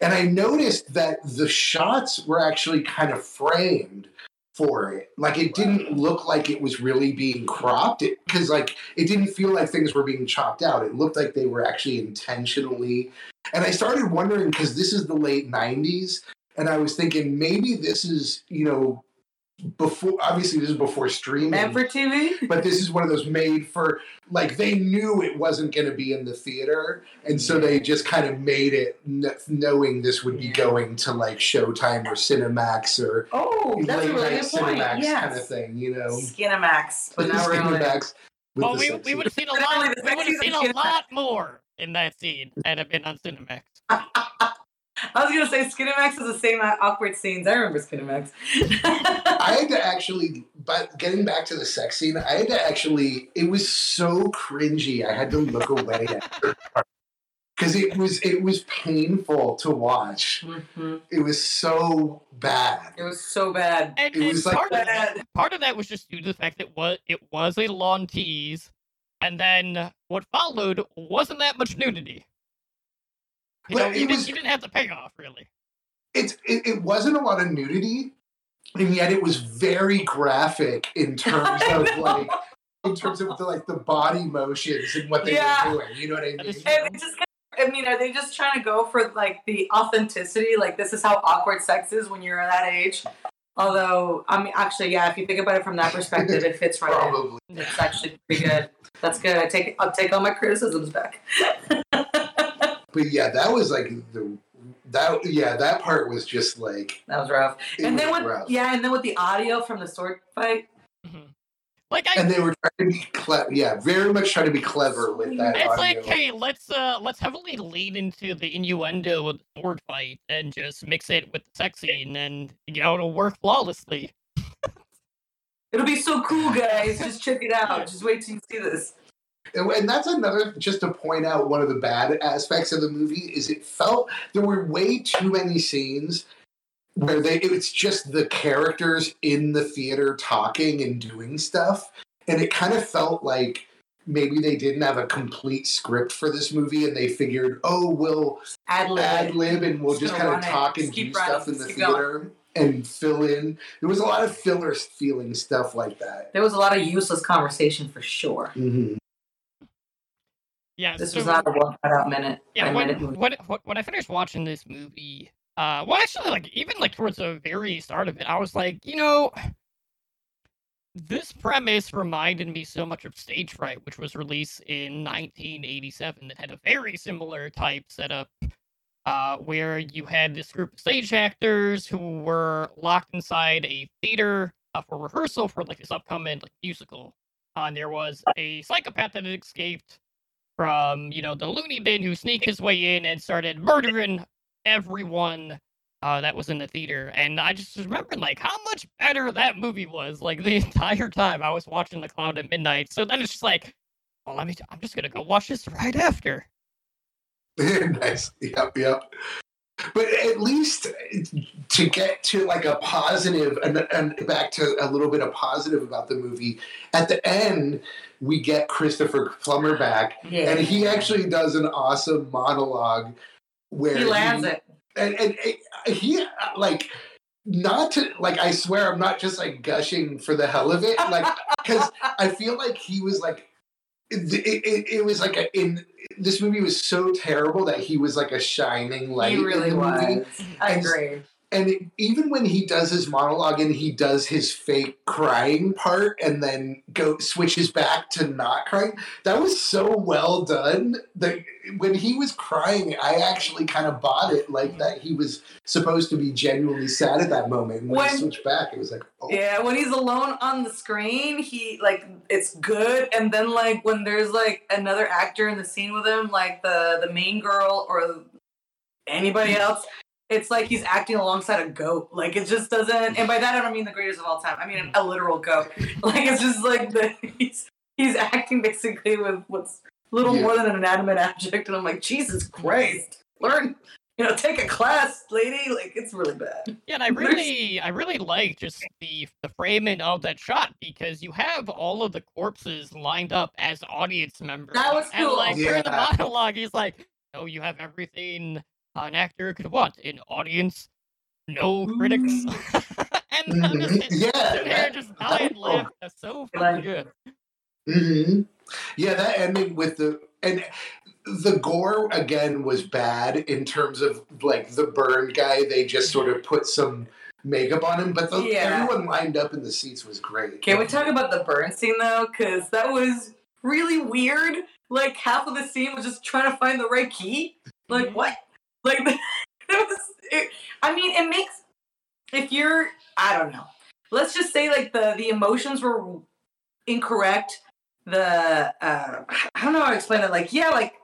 And I noticed that the shots were actually kind of framed for it. Like it didn't look like it was really being cropped because like it didn't feel like things were being chopped out. It looked like they were actually intentionally. And I started wondering because this is the late 90s and I was thinking maybe this is, you know, before obviously this is before streaming meant for TV. but this is one of those made for like they knew it wasn't going to be in the theater and so they just kind of made it kn- knowing this would be Yeah. going to like showtime or cinemax or Oh, that's a late really night good point. cinemax Yes. kind of thing you know Skinamax, but not really. Cinemax with Oh, the we, sex we would have seen a lot. We would have seen a lot more in that scene had it been on Cinemax. I was gonna say Skinamax is the same awkward scenes. I remember Skinamax. I had to actually, but getting back to the sex scene, I had to actually. It was so cringy. I had to look away because it was it was painful to watch. Mhm. It was so bad. It was so bad. And, It and was like part, of that- that, part of that was just due to the fact that was it was a lawn tease, and then what followed wasn't that much nudity. You But know, it you, was- didn't, you didn't have the payoff really. it's it, it wasn't a lot of nudity and yet it was very graphic in terms of like in terms of the like the body motions and what they Yeah. were doing you know what i mean is And they just kind of, I mean, are they just trying to go for like the authenticity? Like this is how awkward sex is when you're that age. Although, I mean, actually, yeah, if you think about it from that perspective, it fits right in. probably It's actually pretty good. That's good. I take I'll take all my criticisms back. but yeah that was like the that yeah that part was just like That was rough. and then with rough. yeah, and then with the audio from the sword fight, Mhm. Like I, and they were trying to be clever yeah very much trying to be clever with that it's audio. like, hey, let's uh let's heavily lean into the innuendo of the sword fight and just mix it with the sex scene, and you know it'll work flawlessly. it'll be so cool, guys. Just check it out. Just wait till you see this. And, and that's another just to point out one of the bad aspects of the movie is it felt there were way too many scenes where they it's just the characters in the theater talking and doing stuff and it kind of felt like maybe they didn't have a complete script for this movie and they figured oh we'll Ad lib. and we'll Just just kind of it. talk and Just do running. stuff in the keep going. theater and fill in there was a lot of filler feeling stuff like that There was a lot of useless conversation for sure. hmm Yeah, This so, was not a well thought out minute. yeah. When, minute when when I finished watching this movie, uh, well, actually, like even like towards the very start of it, I was like, you know, this premise reminded me so much of Stage Fright, which was released in 1987, that had a very similar type setup, uh, where you had this group of stage actors who were locked inside a theater uh, for rehearsal for like this upcoming like musical. Uh, and there was a psychopath that had escaped from, you know, the loony bin who sneaked his way in and started murdering everyone uh, that was in the theater. And I just remember like how much better that movie was. Like the entire time I was watching The Clown at Midnight. So then it's just like, well, let me. I'm just gonna go watch this right after. nice. Yep, yep. but at least to get to like a positive and, and back to a little bit of positive about the movie at the end we get christopher plummer back Yeah. and he actually does an awesome monologue where he lands it. and, and, and he like not to like i swear i'm not just like gushing for the hell of it like because i feel like he was like it, it, it was like a, in this movie was so terrible that he was like a shining light He really in the movie was. I And- agree. And it, even when he does his monologue and he does his fake crying part and then go switches back to not crying that was so well done that when he was crying i actually kind of bought it like that he was supposed to be genuinely sad at that moment. And when, he switched back it was like oh. Yeah, when he's alone on the screen, he like it's good, and then like when there's like another actor in the scene with him, like the the main girl or anybody else, it's like he's acting alongside a goat. Like it just doesn't. And by that I don't mean the greatest of all time. I mean a literal goat. Like it's just like the he's he's acting basically with what's little Yeah. more than an inanimate object, and I'm like Jesus Christ, learn. You know, take a class, lady. Like it's really bad. Yeah, and I really, I really like just the the framing of that shot because you have all of the corpses lined up as audience members. That was cool. And cool. like during the Yeah. monologue, he's like, "Oh, you have everything an actor could want: an audience, no critics." and I'm just Mhm. yeah there that- just that- dying laughing. That's so fucking Like- good. hmm Yeah, that ending with the and the gore again was bad in terms of like the burn guy. They just sort of put some makeup on him, but the, Yeah. everyone lined up in the seats was great. Can we talk about the burn scene though? Because that was really weird. Like half of the scene was just trying to find the right key. Like Mhm. what? Like was. It, I mean, it makes if you're. I don't know. Let's just say like the the emotions were incorrect. The uh, I don't know how to explain it. Like yeah, like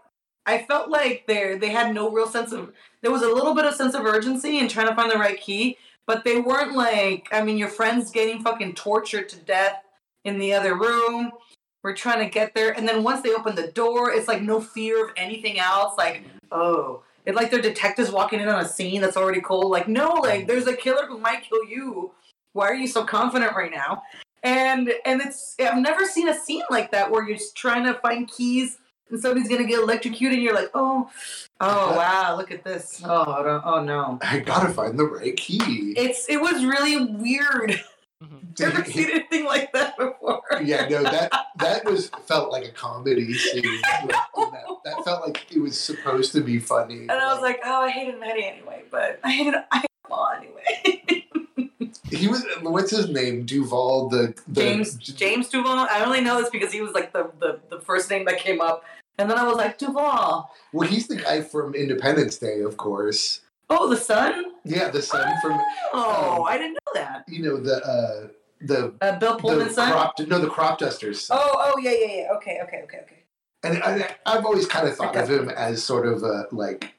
I felt like they they had no real sense of. There was a little bit of sense of urgency in trying to find the right key, but they weren't like. I mean, your friend's getting fucking tortured to death in the other room. We're trying to get there, and then once they open the door, it's like no fear of anything else. Like, oh, it's like they're detectives walking in on a scene that's already cold. Like, no, like mm. there's a killer who might kill you. Why are you so confident right now? And and it's I've never seen a scene like that where you're just trying to find keys and somebody's gonna get electrocuted. and You're like, oh, oh wow, look at this. Oh, oh no. I gotta find the right key. It's it was really weird. Never seen anything like that before. yeah, no, that that was felt like a comedy scene. that, that felt like it was supposed to be funny. And I was like, oh, I hated Maddie anyway, but I hated I hated anyway. he was what's his name? Duval, the, the James James Duval. I only know this because he was like the, the the first name that came up, and then I was like Duval. Well, he's the guy from Independence Day, of course. Oh, the son. Yeah, the son from Oh, I didn't know that. you know the uh the Uh, Bill the Pullman's son. crop no the crop dusters. Oh, oh, yeah, yeah, yeah. Okay, okay, okay, okay. And I, I've always kind of thought of him as sort of a like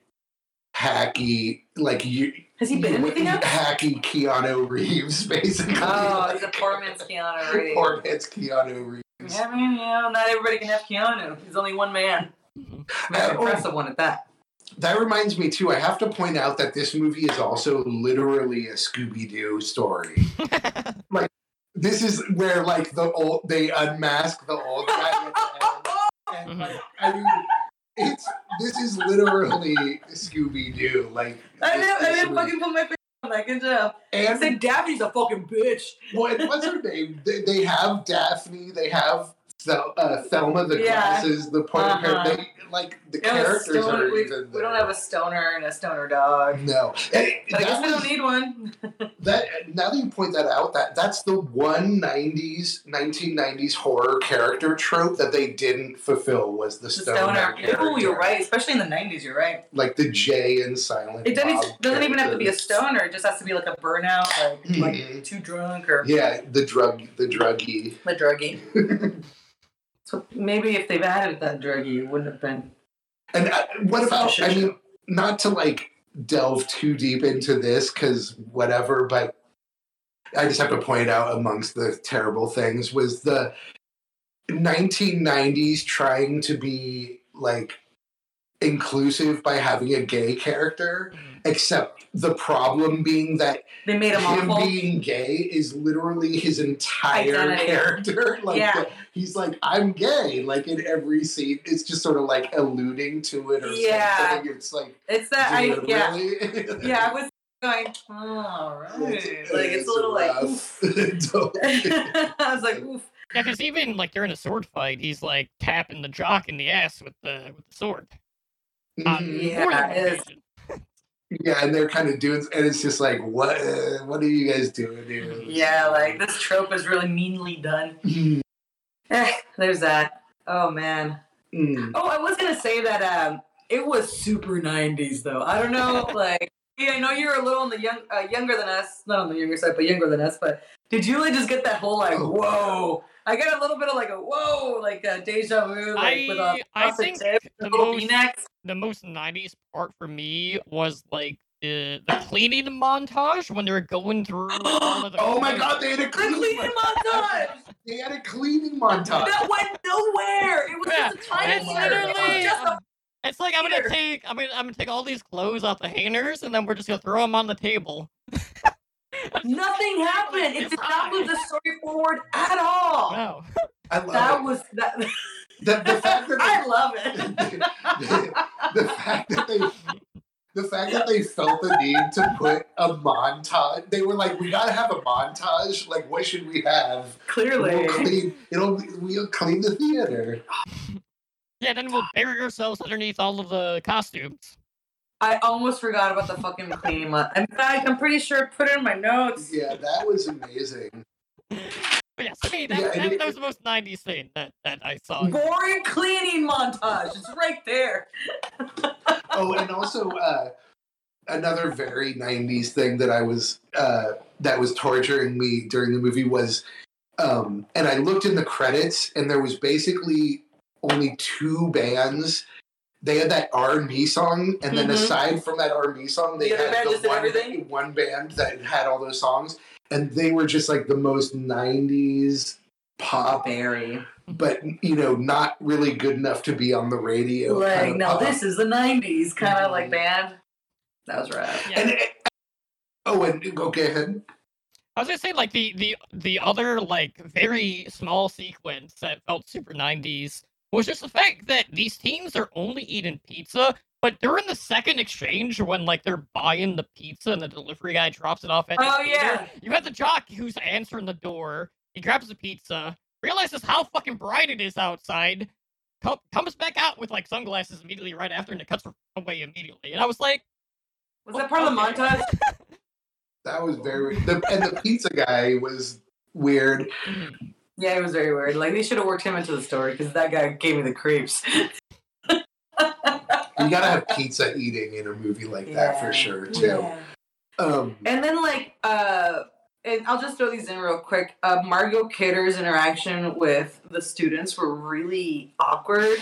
hacky, like you. Has he been in anything else? Hacky Keanu Reeves, basically. Oh, he's a poor man's Keanu Reeves. Poor man's Keanu Reeves. Yeah, I mean, you know, not everybody can have Keanu. He's only one man. Most Uh, oh. impressive one at that. That reminds me too. I have to point out that this movie is also literally a Scooby Doo story. This is where like the old they unmask the old guy at the end. And mm-hmm. like, I mean, it's this is literally Scooby Doo. Like I this- didn't, I this didn't fucking put my face on that. Good job. I and said Daphne's a fucking bitch. what, what's her name? They, they have Daphne. They have Thel, uh, Thelma the Yeah. glasses. The point of Uh-huh. her. They like the have characters stoner- are we, even. we don't have a stoner and a stoner dog. No, And I guess we don't need one. that now that you point that out that that's the one 90s 1990s horror character trope that they didn't fulfill was the, The stoner, stoner. Oh, you're right. Especially in the 90s, you're right. like the jay and silent It doesn't, doesn't even have to be a stoner. It just has to be like a burnout, like, Mhm. like too drunk or yeah the drug the druggy the druggie. so maybe if they've added that druggie, it wouldn't have been. and uh, what about i mean not to like delve too deep into this because whatever but i just have to point out amongst the terrible things was the 1990s trying to be like inclusive by having a gay character except the problem being that They made him him awful. being gay is literally his entire Identity. character. Like Yeah. the- he's like, I'm gay, like in every scene. It's just sort of like alluding to it or Yeah. something. It's like It's that I yeah really? yeah I was going all right It's- like it's, a little like rough. oof. I was like oof. Yeah, because even like during a sword fight, he's like tapping the jock in the ass with the with the sword. On Mhm. Yeah, more than one it's- occasion. Yeah, and they're kind of doing, and it's just like, what? uh, What are you guys doing here? Yeah, like this trope is really meanly done. Mm, Eh, there's that. Oh man. mm. Oh, I was gonna say that um, it was super '90s though. I don't know, like, yeah, I know you're a little on the young, uh, younger than us, not on the younger side, but younger than us. But did you really just get that whole like, Oh, whoa? I get a little bit of like a whoa, like a deja vu, like with a I I frosted think tip, the little most V-necks. the most '90s part for me was like the the cleaning montage when they were going through. all of the Oh my god, they had a cleaning, cleaning montage They had a cleaning montage. that went nowhere. It was Yeah, just a tiny it's part. It literally- just a um, It's like I'm gonna take I'm gonna I'm gonna take all these clothes off the hangers and then we're just gonna throw them on the table. Nothing happened. It did not move the story forward at all. Wow. I love That it. was that. the, the fact that I love it. the fact that they the fact that they felt the need to put a montage they were like we gotta have a montage like what should we have Clearly, we'll clean it'll we'll clean the theater Yeah, then we'll bury ourselves underneath all of the costumes. I almost forgot about the fucking cleaning month. In fact, I'm pretty sure I put it in my notes. yeah that was amazing But yes, I mean that, Yeah, that, it- that was the most '90s thing that that I saw. Boring cleaning montage. It's right there. oh and also uh another very 90s thing that i was uh that was torturing me during the movie was um and i looked in the credits and there was basically only two bands they had that R&B song, and then Mhm. aside from that R&B song, they The had the one, one band that had all those songs, and they were just like the most '90s pop, Barry. but you know, not really good enough to be on the radio. Like, kind of now pop. this is the 90s kind of Mhm. like band. That was rad. Yeah. And oh, and okay, ahead. I was gonna say like the the the other like very small sequence that felt super 90s was just the fact that these teams are only eating pizza, but during the second exchange when like they're buying the pizza and the delivery guy drops it off at the Oh, theater, yeah. you have the jock who's answering the door. He grabs the pizza, realizes how fucking bright it is outside, co- comes back out with like sunglasses immediately right after, and it cuts away immediately. And I was like, Was that part of the montage? That was very. The, and the pizza guy was weird. Mm-hmm. "Hmm, Yeah, it was very weird. Like, they should have worked him into the story because that guy gave me the creeps. You gotta have pizza eating in a movie like that for sure too. Yeah. Um, And then like uh and I'll just throw these in real quick. Uh, Margot Kidder's interaction with the students were really awkward.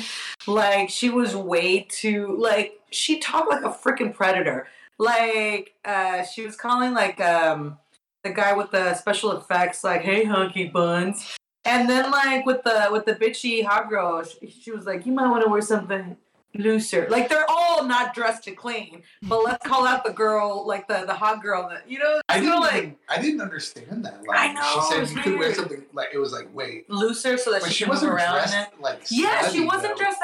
Like she was way too like she talked like a freaking predator. Like uh she was calling like um the guy with the special effects like hey hunky buns. And then like with the with the bitchy hot girl, she, she was like you might want to wear something looser. Like they're all not dressed to clean, but let's call out the girl, like the the hot girl that you know, I didn't. like even- I didn't understand that. Line. I know, She said you could wear something like it was like wait, looser so that she, she wasn't around dressed it. like. Yeah, she wasn't though. dressed.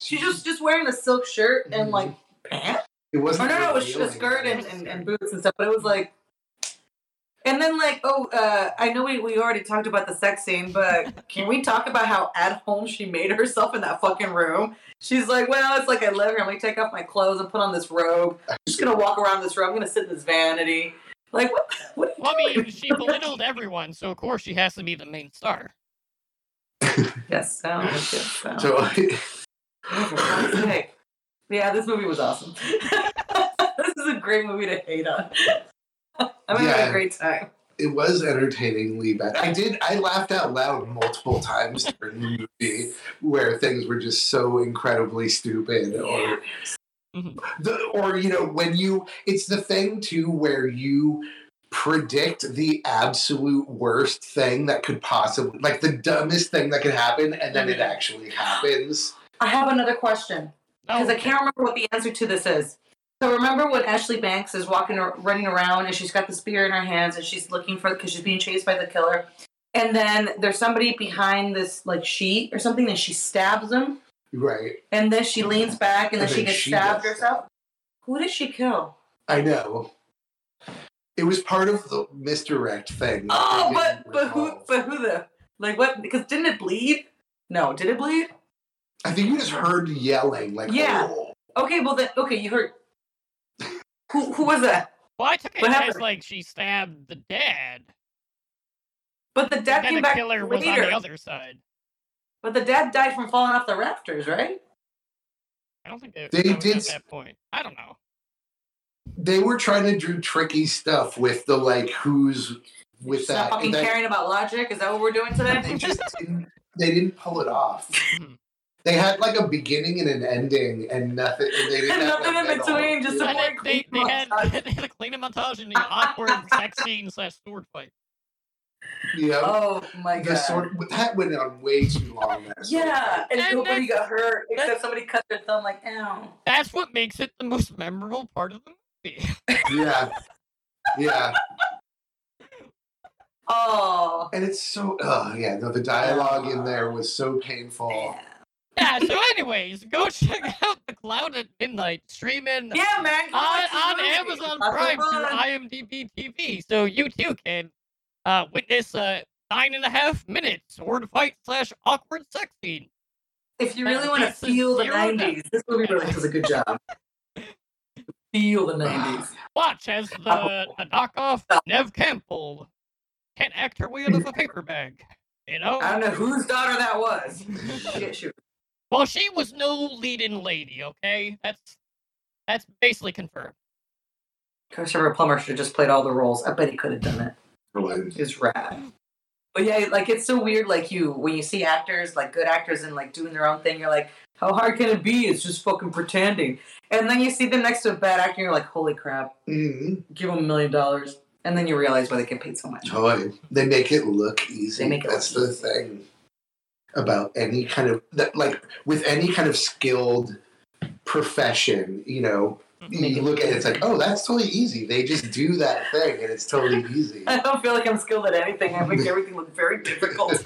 She just just wearing a silk shirt and Mhm. like pants. It Oh wasn't. no, no, it was a skirt and, and, and boots and stuff. But it was like, and then like, oh, uh, I know we, we already talked about the sex scene, but can we talk about how at home she made herself in that fucking room? She's like, well, it's like I live here. I'm gonna take off my clothes and put on this robe. I'm just gonna walk around this room. I'm gonna sit in this vanity. Like what? What? Are you Well, I mean, she belittled everyone, so of course she has to be the main star. yes, so, yes, so. So Oh, for Yeah, this movie was awesome. this is a great movie to hate on. I'm having Yeah. a great time. it was entertainingly bad. I did. I laughed out loud multiple times during the movie where things were just so incredibly stupid, or mm-hmm. the, or you know when you. It's the thing too where you predict the absolute worst thing that could possibly, like the dumbest thing that could happen, and then it mm-hmm. actually happens. I have another question Oh, because I can't remember what the answer to this is. So remember when Ashley Banks is walking, running around, and she's got the spear in her hands, and she's looking for because she's being chased by the killer, and then there's somebody behind this like sheet or something, and she stabs him, Right. and then she leans back, and then And she gets she stabbed herself. Who did she kill? I know. It was part of the misdirect thing. Oh, but but who but who the like what? Because didn't it bleed? No, did it bleed? I think you just heard yelling, like, Yeah. "Oh." Okay, well then okay, you heard. Who who was that? Well, I took it as like she stabbed the dad. But the dad and then came the back killer was on the other side. But the dad died from falling off the rafters, right? I don't think they, They did at that point. I don't know. They were trying to do tricky stuff with the like who's with Stop that. fucking that- caring about logic. Is that what we're doing today? they just didn't, they didn't pull it off. Mm-hmm. They had like a beginning and an ending, and nothing. And they didn't have, Nothing like, in middle. between, just a Yeah. And boy they, they, clean had, montage. they had a cleaning montage and the awkward sex scene slash sword fight. Yeah. Oh my the god. sort that went on way too long. that yeah, and, And nobody got hurt except somebody cut their thumb. Like, ow. That's what makes it the most memorable part of the movie. Yeah. Yeah. Oh. And it's so, oh, yeah, no, the dialogue in there was so painful. Yeah. Yeah, so anyways, go check out The Clown at Midnight streaming Yeah, man. on, on. Amazon Prime through IMDb TV. So you too can uh, witness a nine and a half minute sword fight slash awkward sex scene. If you really want to feel the zero 90s, this movie really does a good job. feel the 90s. Watch as the, the knockoff Neve Campbell can't act her way out of a paper bag. You know? I don't know whose daughter that was. Shit, shoot. Well, she was no leading lady, okay? That's that's basically confirmed. Christopher Plummer should have just played all the roles. I bet he could have done it. Really. It's rad. But yeah, like it's so weird. Like you, when you see actors, like good actors, and like doing their own thing, you're like, how hard can it be? It's just fucking pretending. And then you see them next to a bad actor, and you're like, holy crap! hmm Give them a million dollars, and then you realize why they get paid so much. Joy. They make it look easy. They make it That's look the thing about any kind of that, like with any kind of skilled profession. You know, you look at it, it's like, oh, that's totally easy. They just do that thing, and it's totally easy. I don't feel like I'm skilled at anything. I make everything look very difficult.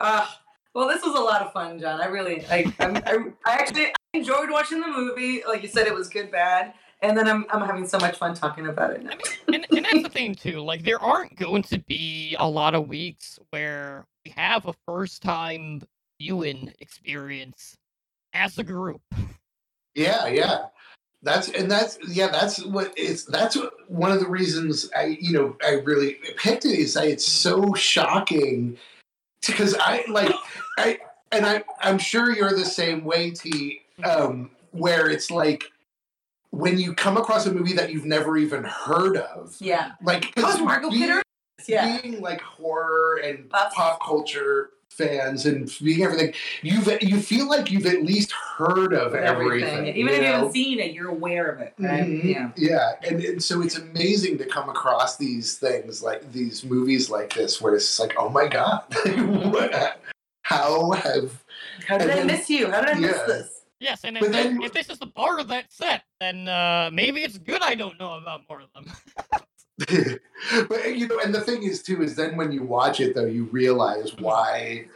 uh, well, this was a lot of fun, John. I really, I, I'm, I, I actually enjoyed watching the movie. Like you said, it was good, bad, and then I'm, I'm having so much fun talking about it. Now. I mean, and, and that's the thing too. Like, there aren't going to be a lot of weeks where we have a first time viewing experience as a group. Yeah, yeah. That's and that's yeah. That's what it's. That's what, one of the reasons I you know I really picked it is that it's so shocking because I like I and I I'm sure you're the same way, T. Um, where it's like when you come across a movie that you've never even heard of, Yeah. like That Margot being- Kidder? Yeah. being like horror and Pop- pop culture fans and being everything, you've you feel like you've at least heard of everything. Even if you haven't seen it, you're aware of it. Right? Mhm. Yeah. Yeah, and, and so it's amazing to come across these things like these movies like this, where it's like, oh my god, how have? How did I then- miss you? How did I miss this? Yes, and if, then- if this is the part of that set, then uh, maybe it's good I don't know about more of them. but you know, and the thing is too is then when you watch it though, you realize why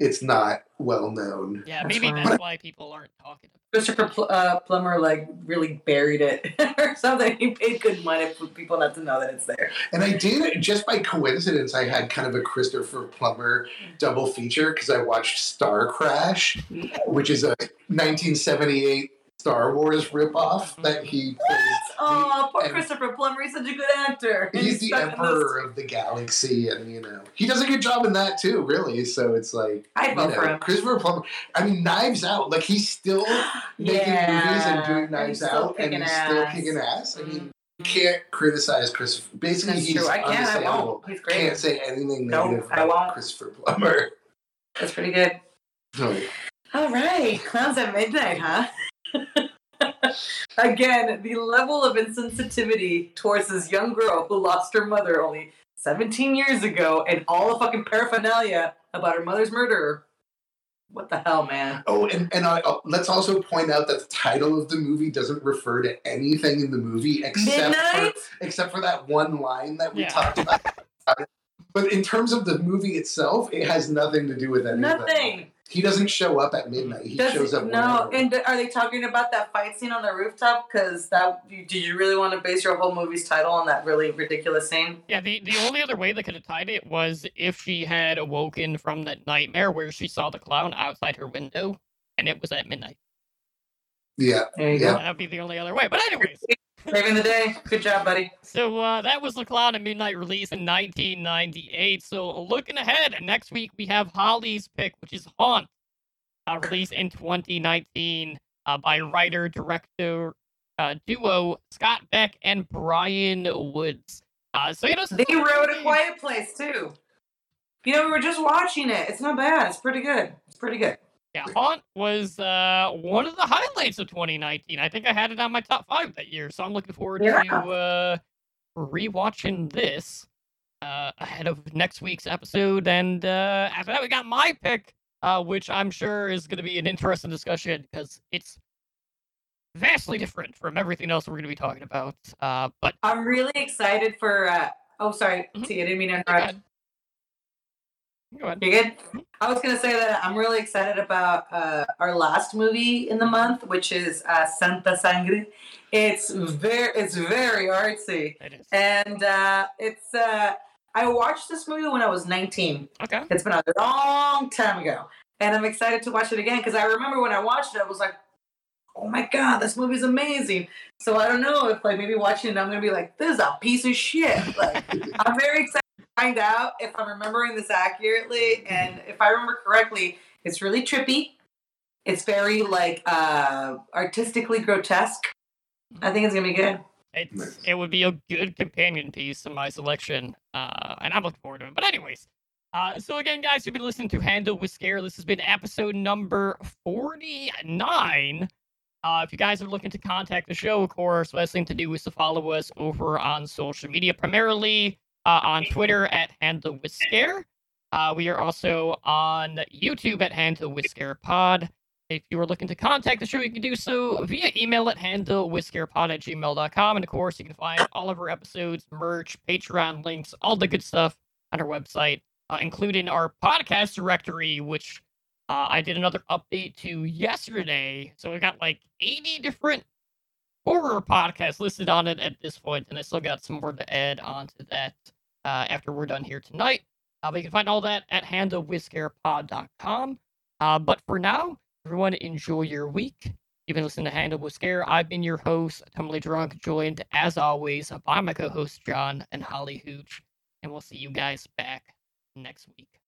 it's not well known. Yeah, That's maybe fine. that's why people aren't talking about Christopher Pl- uh, Plummer like really buried it or something. He paid good money for people not to know that it's there. And I did just by coincidence. I had kind of a Christopher Plummer double feature because I watched Star Crash, which is a 1978 Star Wars ripoff mm-hmm. that he plays. Oh, poor and- Christopher Plummer. He's such a good actor. And He's the stuck in this- emperor of the galaxy, and you know he does a good job in that too. Really, so it's like I'd vote know, for him. Christopher Plummer. I mean, Knives Out. Like he's still making Yeah, movies and doing Knives he's still Out, and he's still kicking ass. I mean, mm-hmm. you can't criticize Christopher. Basically, That's he's true. I can't. I won't. He's great. Can't say anything negative I about won't. Christopher Plummer. That's pretty good. Oh, no. All right, clowns at midnight, huh? Again, the level of insensitivity towards this young girl who lost her mother only 17 years ago and all the fucking paraphernalia about her mother's murderer. what the hell, man? Oh, and and I, uh, let's also point out that the title of the movie doesn't refer to anything in the movie except for, except for that one line that we Yeah. talked about. but in terms of the movie itself, it has nothing to do with anything. Nothing. He doesn't show up at midnight. He Does shows up. no, whenever. and are they talking about that fight scene on the rooftop? Because that did you really want to base your whole movie's title on that really ridiculous scene? Yeah, the, the only other way they could have tied it was if she had awoken from that nightmare where she saw the clown outside her window and it was at midnight. yeah, There you Yeah. go. That'd be the only other way. But anyways, Saving the day. Good job, buddy. so uh, that was the clown at midnight release in 1998. So looking ahead, next week we have Holly's pick, which is Haunt, uh, released in 2019 uh, by writer director uh, duo Scott Beck and Bryan Woods. Uh, so you know, They wrote a quiet place too. You know, we were just watching it. It's not bad. It's pretty good. It's pretty good. Yeah, Haunt was uh, one of the highlights of 2019. I think I had it on my top five that year, so I'm looking forward Yeah. to uh, rewatching this uh, ahead of next week's episode. And uh, after that, we got my pick, uh, which I'm sure is going to be an interesting discussion because it's vastly different from everything else we're going to be talking about. Uh, but I'm really excited for. Uh, oh, sorry, Mhm. T. I didn't mean to interrupt. Ahead. Go ahead. You good? I was gonna say that I'm really excited about uh, our last movie in the month, which is uh, Santa Sangre. It's very, it's very artsy, It is. and uh, it's. Uh, I watched this movie when I was 19. Okay. It's been a long time ago, and I'm excited to watch it again because I remember when I watched it, I was like, "Oh my god, this movie's amazing!" So I don't know if like maybe watching it, I'm gonna be like, "This is a piece of shit." Like I'm very excited to find out if I'm remembering this accurately, and if I remember correctly, it's really trippy. It's very like uh artistically grotesque. I think it's gonna be good. It's, It would be a good companion piece in my selection, uh, and I'm looking forward to it. But anyways, uh, so again, guys, you've been listening to Handle with Scare. This has been episode number 49. Uh, if you guys are looking to contact the show, of course, best thing to do is to follow us over on social media, primarily uh, on Twitter at Handle with Scare. Uh, we are also on YouTube at Handle with Scare Pod. If you are looking to contact the show, you can do so via email at handlewithscarepod at gmail.com. And of course, you can find all of our episodes, merch, Patreon links, all the good stuff on our website, uh, including our podcast directory, which uh, I did another update to yesterday. So we've got like 80 different horror podcasts listed on it at this point, and I still got some more to add onto that uh, after we're done here tonight. Uh, but you can find all that at handlewithscarepod.com. Uh, but for now, everyone enjoy your week. You've been listening to Handle with Scare. I've been your host, Tumbly Drunk, joined as always by my co-hosts John and Holly Hooch, and we'll see you guys back next week.